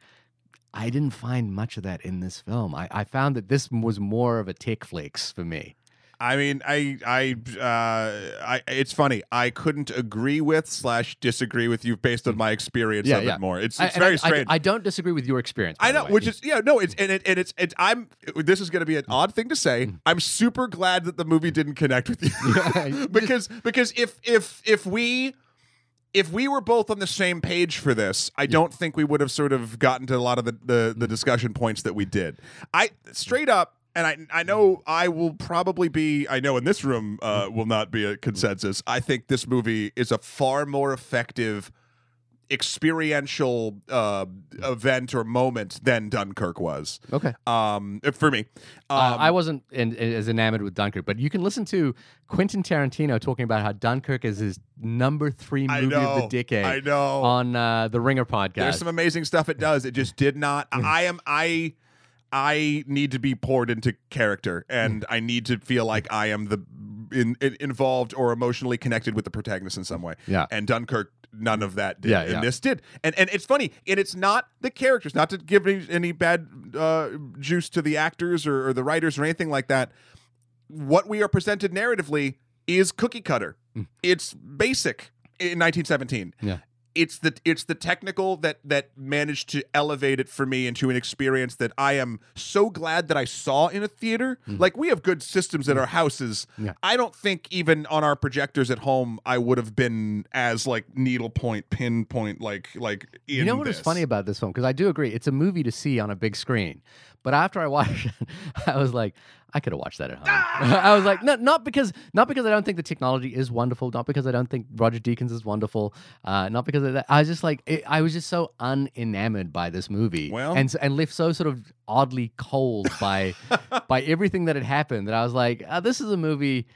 I didn't find much of that in this film. I, I found that this was more of a tick flicks for me. I mean, I, I, uh, I. It's funny. I couldn't agree with slash disagree with you based on mm. my experience Yeah, of yeah. it more. It's, it's I- very I, strange. I, don't disagree with your experience. I know, which is yeah, no, it's and it and it's it's I'm. This is going to be an odd thing to say. Mm. I'm super glad that the movie mm. didn't connect with you because because if if if we if we were both on the same page for this, I don't think we would have sort of gotten to a lot of the the, the discussion points that we did. I straight up. And I, I know I will probably be. I know in this room uh, will not be a consensus. I think this movie is a far more effective experiential uh, event or moment than Dunkirk was. Okay. Um, for me, um, Uh, I wasn't in, as enamored with Dunkirk, but you can listen to Quentin Tarantino talking about how Dunkirk is his number three movie know, of the decade I know. on uh, the Ringer podcast. There's some amazing stuff it does. It just did not. I am I. I need to be poured into character, and I need to feel like I am the in, in- involved or emotionally connected with the protagonist in some way. Yeah. And Dunkirk, none of that did, Yeah, and this did. And and it's funny, and it's not the characters, not to give any, any bad uh, juice to the actors or, or the writers or anything like that. What we are presented narratively is cookie cutter. Mm. It's basic in 1917 Yeah. It's the it's the technical that that managed to elevate it for me into an experience that I am so glad that I saw in a theater. Like we have good systems at our houses. Mm. Yeah. I don't think even on our projectors at home I would have been as like needlepoint pinpoint like like in You know what is this. funny about this film? Because I do agree, it's a movie to see on a big screen. But after I watched it, I was like, I could have watched that at home. I was like, no, not because not because I don't think the technology is wonderful, not because I don't think Roger Deakins is wonderful, uh, not because of that. I was just like, it, I was just so unenamored by this movie, Well- and and left so sort of oddly cold by by everything that had happened that I was like, uh, this is a movie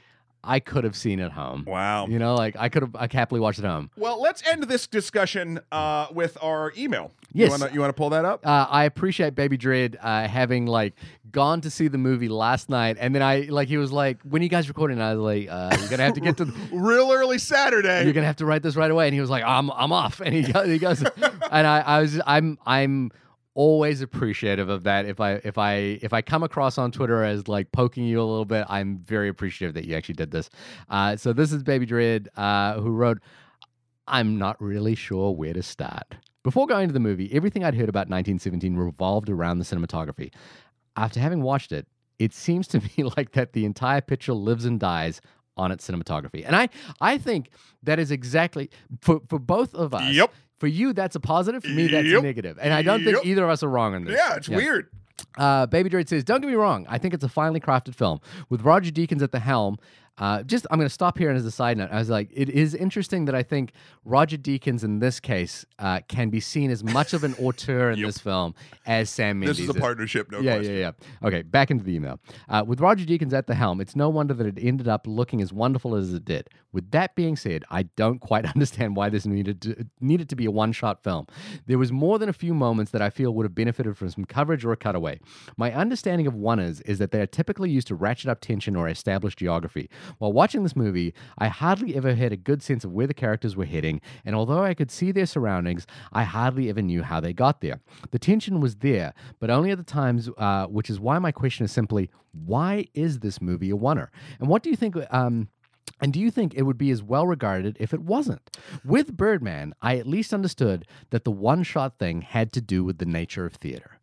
I could have seen at home. Wow. You know, like I could have I happily watched at home. Well, let's end this discussion uh, with our email. Yes. You want to you want to pull that up? uh, I appreciate Baby Dread uh, having like gone to see the movie last night, and then I like he was like, "When are you guys recording?" And I was like, uh, "You're gonna have to get to, Real early Saturday. you're gonna have to write this right away." And he was like, "I'm I'm off," and he goes, he goes, and I I was I'm I'm always appreciative of that. If I if I if I come across on Twitter as like poking you a little bit, I'm very appreciative that you actually did this. Uh, so this is Baby Dread uh, who wrote. I'm not really sure where to start. Before going to the movie, everything I'd heard about 1917 revolved around the cinematography. After having watched it, it seems to me like that the entire picture lives and dies on its cinematography. And I I think that is exactly for for both of us. Yep. For you, that's a positive. For me, that's Yep. a negative. And I don't Yep. think either of us are wrong on this. yeah, it's weird. Uh, Baby Dread says, "Don't get me wrong. I think it's a finely crafted film with Roger Deakins at the helm. Uh, just, I'm going to stop here and as a side note, I was like, it is interesting that I think Roger Deakins in this case uh, can be seen as much of an auteur in this film as Sam Mendes. This is a partnership, no yeah, question. yeah, yeah. Okay, back into the email. Uh, with Roger Deakins at the helm, it's no wonder that it ended up looking as wonderful as it did. With that being said, I don't quite understand why this needed to, needed to be a one-shot film. There was more than a few moments that I feel would have benefited from some coverage or a cutaway. My understanding of one-ers is that they are typically used to ratchet up tension or establish geography. While watching this movie, I hardly ever had a good sense of where the characters were heading, and although I could see their surroundings, I hardly ever knew how they got there. The tension was there, but only at the times, uh, which is why my question is simply, why is this movie a oneer? And what do you think? Um, and do you think it would be as well regarded if it wasn't? With Birdman, I at least understood that the one shot thing had to do with the nature of theater.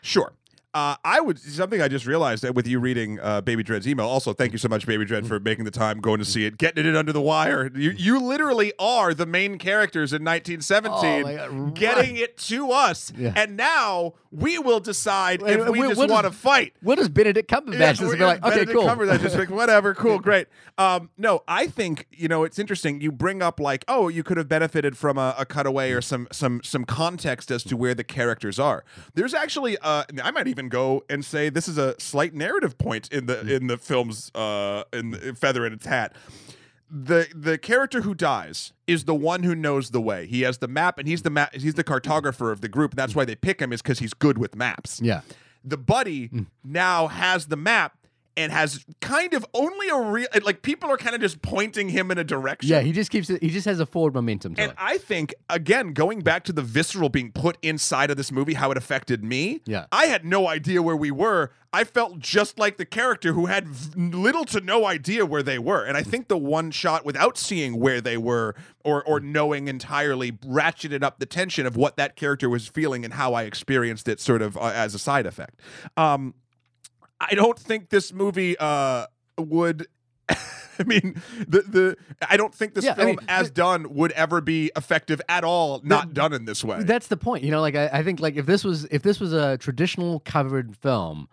Sure. Uh, I would something I just realized that with you reading uh, Baby Dread's email. Also, thank you so much, Baby Dread, for making the time, going to see it, getting it under the wire. You you literally are the main characters in 1917, Oh getting it to us, Yeah. and now we will decide if we just want to fight. What does Benedict Cumberbatch Yeah, just be like? Okay, cool. Cumberbatch just like whatever, cool, great. Um, no, I think you know it's interesting. You bring up like, oh, you could have benefited from a, a cutaway or some some some context as to where the characters are. There's actually, uh, I might even go and say this is a slight narrative point in the in the film's uh, in the feather in its hat. The the character who dies is the one who knows the way. He has the map, and he's the map. He's the cartographer of the group. And that's why they pick him is because he's good with maps yeah. the buddy mm. now has the map and has kind of only a real like people are kind of just pointing him in a direction. Yeah, he just keeps it. He just has a forward momentum to And it. I think again, going back to the visceral being put inside of this movie, how it affected me. Yeah. I had no idea where we were. I felt just like the character who had v- little to no idea where they were. And I think the one shot without seeing where they were or or knowing entirely ratcheted up the tension of what that character was feeling and how I experienced it sort of uh, as a side effect. Um I don't think this movie uh would I mean, the the I don't think this Yeah, I film, mean, as done, would ever be effective at all. Not done in this way. That's the point. You know, like I, I think like if this was if this was a traditional covered film,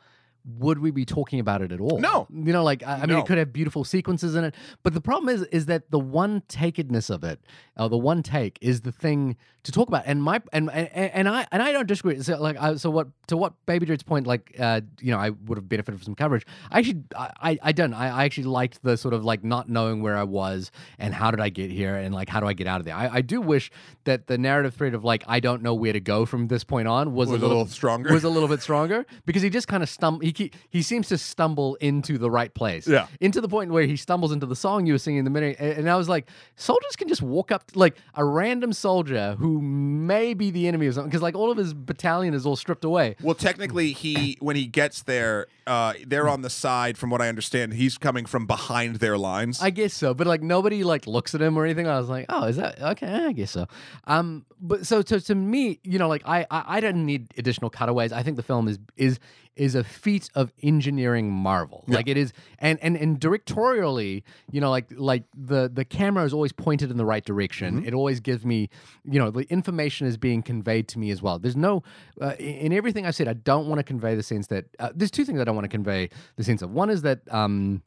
would we be talking about it at all? No. You know, like I, I mean, No. it could have beautiful sequences in it, but the problem is, is that the one takedness of it, or the one take, is the thing to talk about. And my and and, and I and I don't disagree. So like, I, so what to what Baby Dread's point, like, uh, you know, I would have benefited from some coverage. I actually, I, I, I don't. I, I actually liked the sort of like not knowing where I was and how did I get here and like how do I get out of there. I, I do wish that the narrative thread of like I don't know where to go from this point on was, Was a little stronger. Was a little bit stronger because he just kind of stum he ke- he seems to stumble into the right place. Yeah. Into the point where he stumbles into the song you were singing in the minute and I was like soldiers can just walk up like a random soldier who may be the enemy of something because like all of his battalion is all stripped away. Well, technically, he when he gets there, uh, they're on the side. From what I understand, he's coming from behind their lines. I guess so, but like nobody like looks at him or anything. I was like, oh, is that okay? I guess so. Um, but so to to me, you know, like I I, I didn't need additional cutaways. I think the film is is is a feat of engineering marvel. Like it is, and and and directorially, you know, like like the the camera is always pointed in the right direction. It always gives me, you know, the information is being conveyed to me as well. There's no uh, in in everything I said, I don't want to convey the sense that uh, there's two things I don't want to convey the sense of. One is that um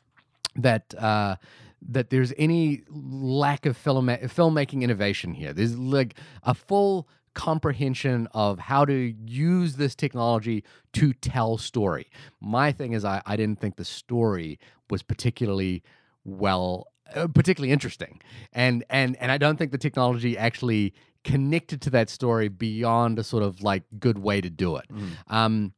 that uh, that there's any lack of film filmmaking innovation here. There's like a full comprehension of how to use this technology to tell story. My thing is, I, I didn't think the story was particularly well, uh, particularly interesting, and and and I don't think the technology actually connected to that story beyond a sort of like good way to do it. Um,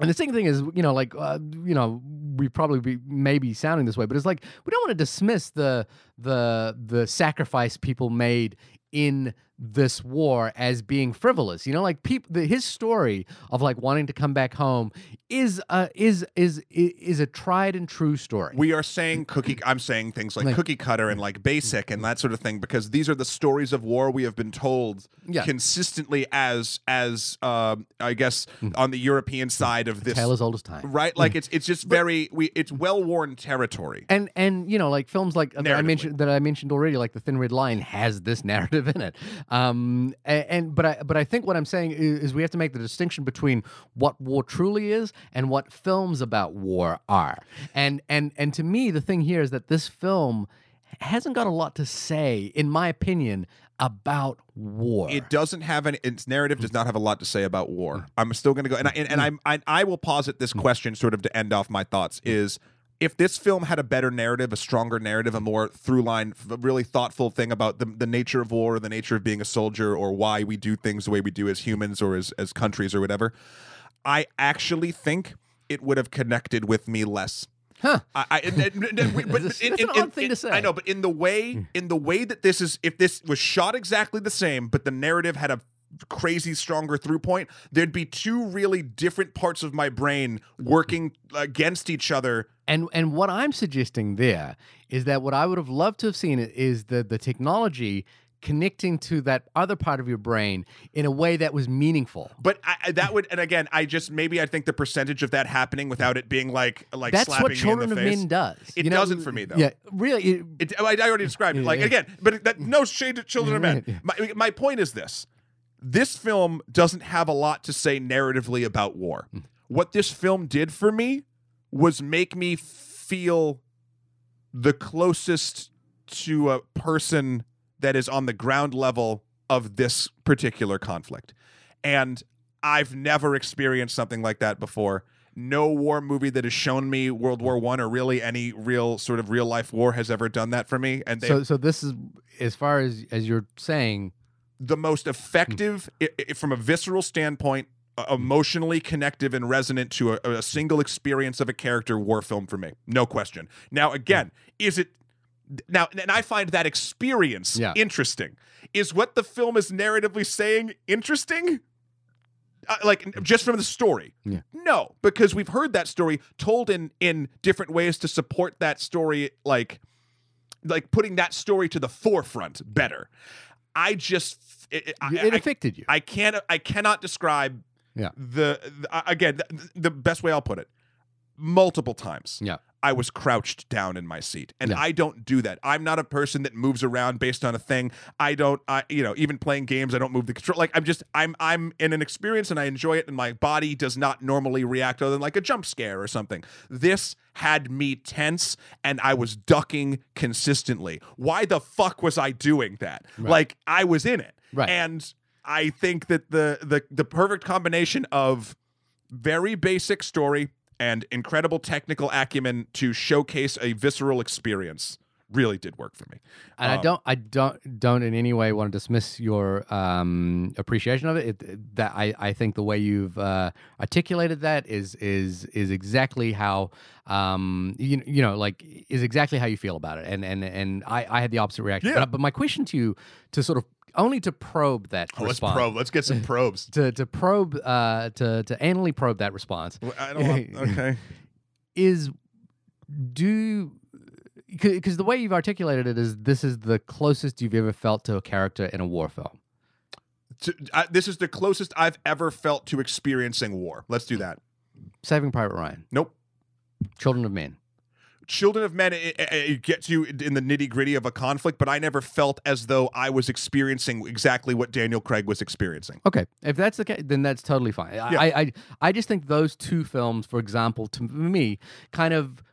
and the second thing is, you know, like, uh, you know, we probably be maybe sounding this way, but it's like we don't want to dismiss the the the sacrifice people made in this war as being frivolous. You know, like people, the, his story of like wanting to come back home is a is is is a tried and true story. we are saying cookie. I'm saying things like, Like- cookie cutter and like basic and that sort of thing because these are the stories of war we have been told Yeah. consistently as as um, I guess on the European side of this. Tale as old as time. Right, like it's it's just very we it's well worn territory. and and you know like films like that I mentioned that I mentioned already, like the Thin Red Line has this narrative in it. Um, and, and but I but I think what I'm saying is, is we have to make the distinction between what war truly is and what films about war are. And and and to me, the thing here is that this film hasn't got a lot to say, in my opinion, about war. It doesn't have an Its narrative does not have a lot to say about war. I'm still going to go, and I, and, and I'm, I I will posit this question sort of to end off my thoughts is. If this film had a better narrative, a stronger narrative, a more through line, a really thoughtful thing about the, the nature of war, or the nature of being a soldier, or why we do things the way we do as humans or as, as countries or whatever, I actually think it would have connected with me less. Huh. I, I, and- and- and- but That's- in- that's in- an in- odd thing to say. I know, but in the way, hmm. in the way that this is, if this was shot exactly the same, but the narrative had a crazy stronger through point, there'd be two really different parts of my brain working against each other. And and what I'm suggesting there is that what I would have loved to have seen is the the technology connecting to that other part of your brain in a way that was meaningful. But I, that would, and again, I just maybe I think the percentage of that happening without it being like like That's slapping what Children the of face. Men does. It you know? doesn't for me, though. Yeah, really. it- It, I already described it. Like again, but that no shade to children of men. My, my point is this: this film doesn't have a lot to say narratively about war. Hmm. What this film did for me was make me feel the closest to a person that is on the ground level of this particular conflict, and I've never experienced something like that before. No war movie that has shown me World War One or really any real sort of real life war has ever done that for me. And they, So so this is as far as as you're saying. The most effective, i i from a visceral standpoint, emotionally connective and resonant to a, a single experience of a character war film for me. No question. Now, again, is it. Now, and I find that experience Yeah. interesting. Is what the film is narratively saying interesting? Uh, like just from the story Yeah. no because we've heard that story told in in different ways to support that story like like putting that story to the forefront better i just it, I- It I, affected you. I can't i cannot describe Yeah. the, the again the, the best way i'll put it multiple times Yeah. I was crouched down in my seat. And Yeah. I don't do that. I'm not a person that moves around based on a thing. I don't I you know, even playing games, I don't move the control. Like I'm just I'm I'm in an experience and I enjoy it and my body does not normally react other than like a jump scare or something. This had me tense and I was ducking consistently. Why the fuck was I doing that? Like I was in it. Right. And I think that the the the perfect combination of very basic story and incredible technical acumen to showcase a visceral experience really did work for me. And I Um, don't, I don't, don't in any way want to dismiss your um, appreciation of it. it. That I, I think the way you've uh, articulated that is is is exactly how um, you you know like is exactly how you feel about it. And and and I, I had the opposite reaction. Yeah. But, but my question to you to sort of only to probe that Oh, let's probe. Let's get some probes. To, to probe uh, to to anally probe that response I don't want, okay. is do because the way you've articulated it is this is the closest you've ever felt to a character in a war film. To, I, this is the closest I've ever felt to experiencing war. Let's do that. Saving Private Ryan, Nope. Children of Men. Children of Men it, it- gets you in the nitty gritty of a conflict, but I never felt as though I was experiencing exactly what Daniel Craig was experiencing. Okay, if that's the case, then that's totally fine. I, Yeah. I, I, I just think those two films, for example, to me, kind of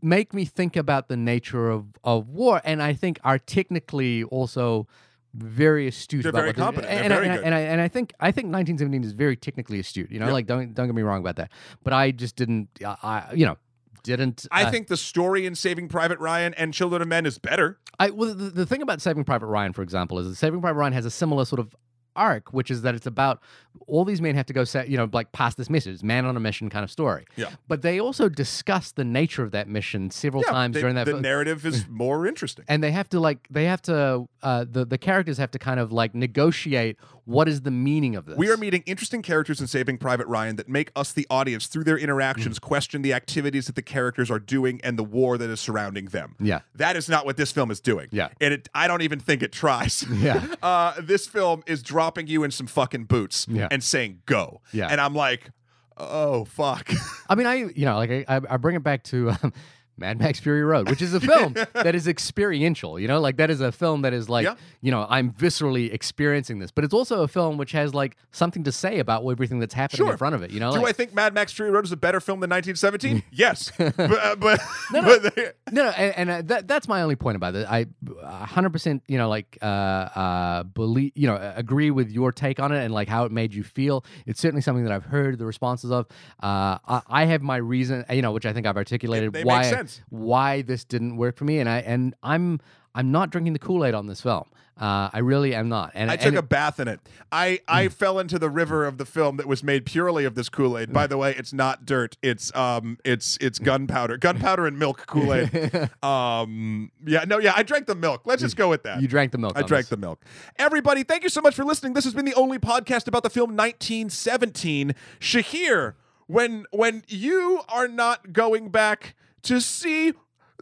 make me think about the nature of, of war, and I think are technically also very astute. They're about very what competent. They're And, very I, good. and, I, and I think I think 1917 is very technically astute. You know, Yep. like don't don't get me wrong about that. But I just didn't. I, I you know didn't. I uh, think the story in Saving Private Ryan and Children of Men is better. I well, the, the thing about Saving Private Ryan, for example, is that Saving Private Ryan has a similar sort of arc, which is that it's about all these men have to go, set, you know, like pass this message, man on a mission kind of story. Yeah. But they also discuss the nature of that mission several Yeah, times they- during that. the film. narrative is more interesting. and they have to like they have to uh, the the characters have to kind of like negotiate what is the meaning of this. We are meeting interesting characters in Saving Private Ryan that make us, the audience, through their Mm. interactions, question the activities that the characters are doing and the war that is surrounding them. Yeah. That is not what this film is doing. Yeah. And it, I don't even think it tries. Yeah. Uh, this film is dropping you in some fucking boots Yeah. and saying, go. Yeah. And I'm like, oh, fuck. I mean, I you know, like I, I I bring it back to um, Mad Max Fury Road, which is a film that is experiential. You know, like that is a film that is like, Yeah. you know, I'm viscerally experiencing this, but it's also a film which has like something to say about everything that's happening Sure. in front of it. You know, Do I think Mad Max Fury Road is a better film than 1917? yes. but, uh, but, No, no. but they- no, no, and, and uh, that, that's my only point about it. I, hundred percent, you know, like, uh, uh, believe, you know, agree with your take on it and like how it made you feel. It's certainly something that I've heard the responses of. Uh, I, I have my reason, you know, which I think I've articulated why sense. why this didn't work for me, and I and I'm I'm not drinking the Kool Aid on this film. Uh, I really am not. And I and took a bath in it. I, I fell into the river of the film that was made purely of this Kool Aid. By the way, it's not dirt. It's um it's it's gunpowder, gunpowder and milk Kool Aid. um yeah no yeah I drank the milk. Let's just go with that. you drank the milk. I drank this. the milk. Everybody, thank you so much for listening. This has been the only podcast about the film 1917. Shahir, when when you are not going back to see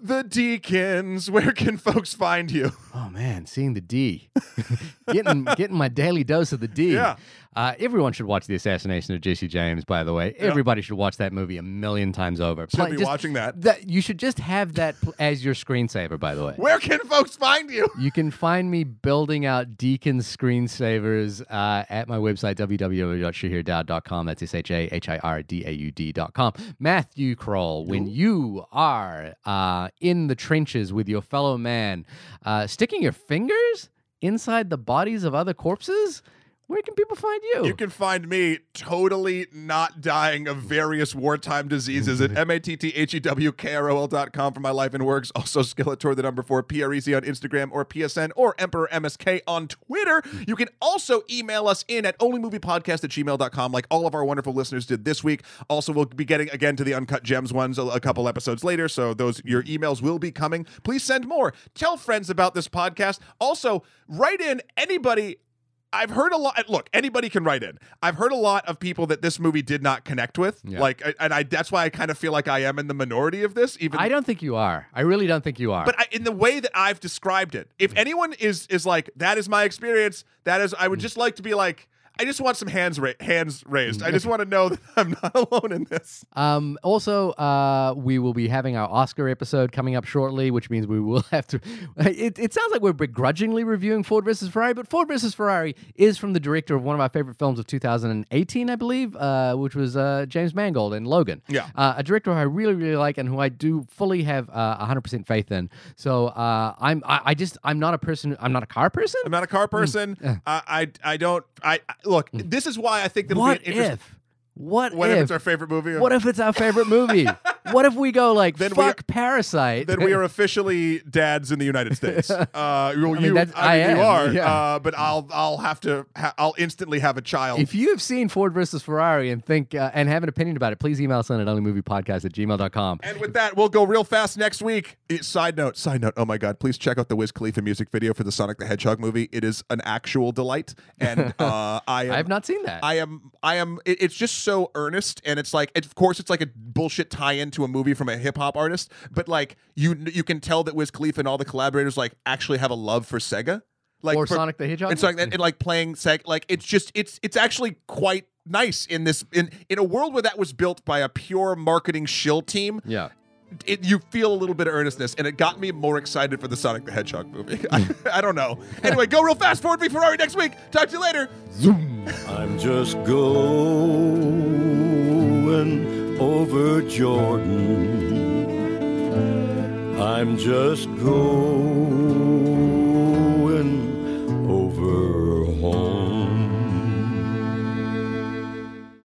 the Deakins, where can folks find you? Oh man, seeing the D, getting getting my daily dose of the D. Yeah. Uh, everyone should watch the assassination of Jesse James. By the way, everybody should watch that movie a million times over. Should Play- be just- watching that. That you should just have that pl- as your screensaver. By the way. Where can folks find you? You can find me building out Deacon screensavers uh, at my website, www.shahirdaud.com. That's S H A H I R D A U D.com. Matthew Krol, when you are uh, in the trenches with your fellow man, uh, sticking your fingers inside the bodies of other corpses, where can people find you? You can find me totally not dying of various wartime diseases at M-A-T-T-H-E-W-K-R-O-L dot com for my life and works. Also Skeletor, the number four, P-R-E-Z on Instagram or PSN or Emperor MSK on Twitter. You can also email us in at onlymoviepodcast at gmail.com like all of our wonderful listeners did this week. Also, we'll be getting again to the Uncut Gems ones a, a couple episodes later, so those your emails will be coming. Please send more. Tell friends about this podcast. Also, write in anybody I've heard a lot. Look, anybody can write in. I've heard a lot of people that this movie did not connect with. Yeah. Like, and I that's why I kind of feel like I am in the minority of this. Even, I don't think you are. I really don't think you are. but I, in the way that I've described it, if anyone is is like that is my experience, that is, I would mm. just like to be like. I just want some hands ra- hands raised. I just want to know that I'm not alone in this. Um, also, uh, we will be having our Oscar episode coming up shortly, which means we will have to. It, it sounds like we're begrudgingly reviewing Ford versus Ferrari, but Ford versus Ferrari is from the director of one of our favorite films of 2018, I believe, uh, which was uh, James Mangold and Logan. Yeah. Uh, a director who I really, really like and who I do fully have uh, 100% faith in. So uh, I'm, I, I just, I'm not a person, I'm not a car person. I'm not a car person. Mm. I, I don't. I- look. This is why I think that'll what be an interesting. if? What, What if if? it's our favorite movie? what if it's our favorite movie? what if we go like Then we are- fuck Parasite? then we are officially dads in the United States. Uh, mean, you, I mean, I you are. yeah. Uh, but I'll, I'll have to, ha- I'll instantly have a child. If you have seen Ford versus Ferrari and think uh, and have an opinion about it, please email us on at onlymoviepodcast at gmail.com. and with that, we'll go real fast next week. Side note, side note. Oh my God! Please check out the Wiz Khalifa music video for the Sonic the Hedgehog movie. It is an actual delight, and uh, I am, I have not seen that. I am I am it- it's just so earnest and it's like of course it's like a bullshit tie-in to a movie from a hip hop artist but like you you can tell that Wiz Khalifa and all the collaborators like actually have a love for Sega like or for- Sonic the Hedgehog. and so like, and, and, like playing Sega like it's just it's it's actually quite nice in this in in a world where that was built by a pure marketing shill team yeah. It, you feel a little bit of earnestness and it got me more excited for the Sonic the Hedgehog movie. I, I don't know. Anyway go real fast. Ford v Ferrari next week. Talk to you later. Zoom. I'm just going over Jordan. I'm just going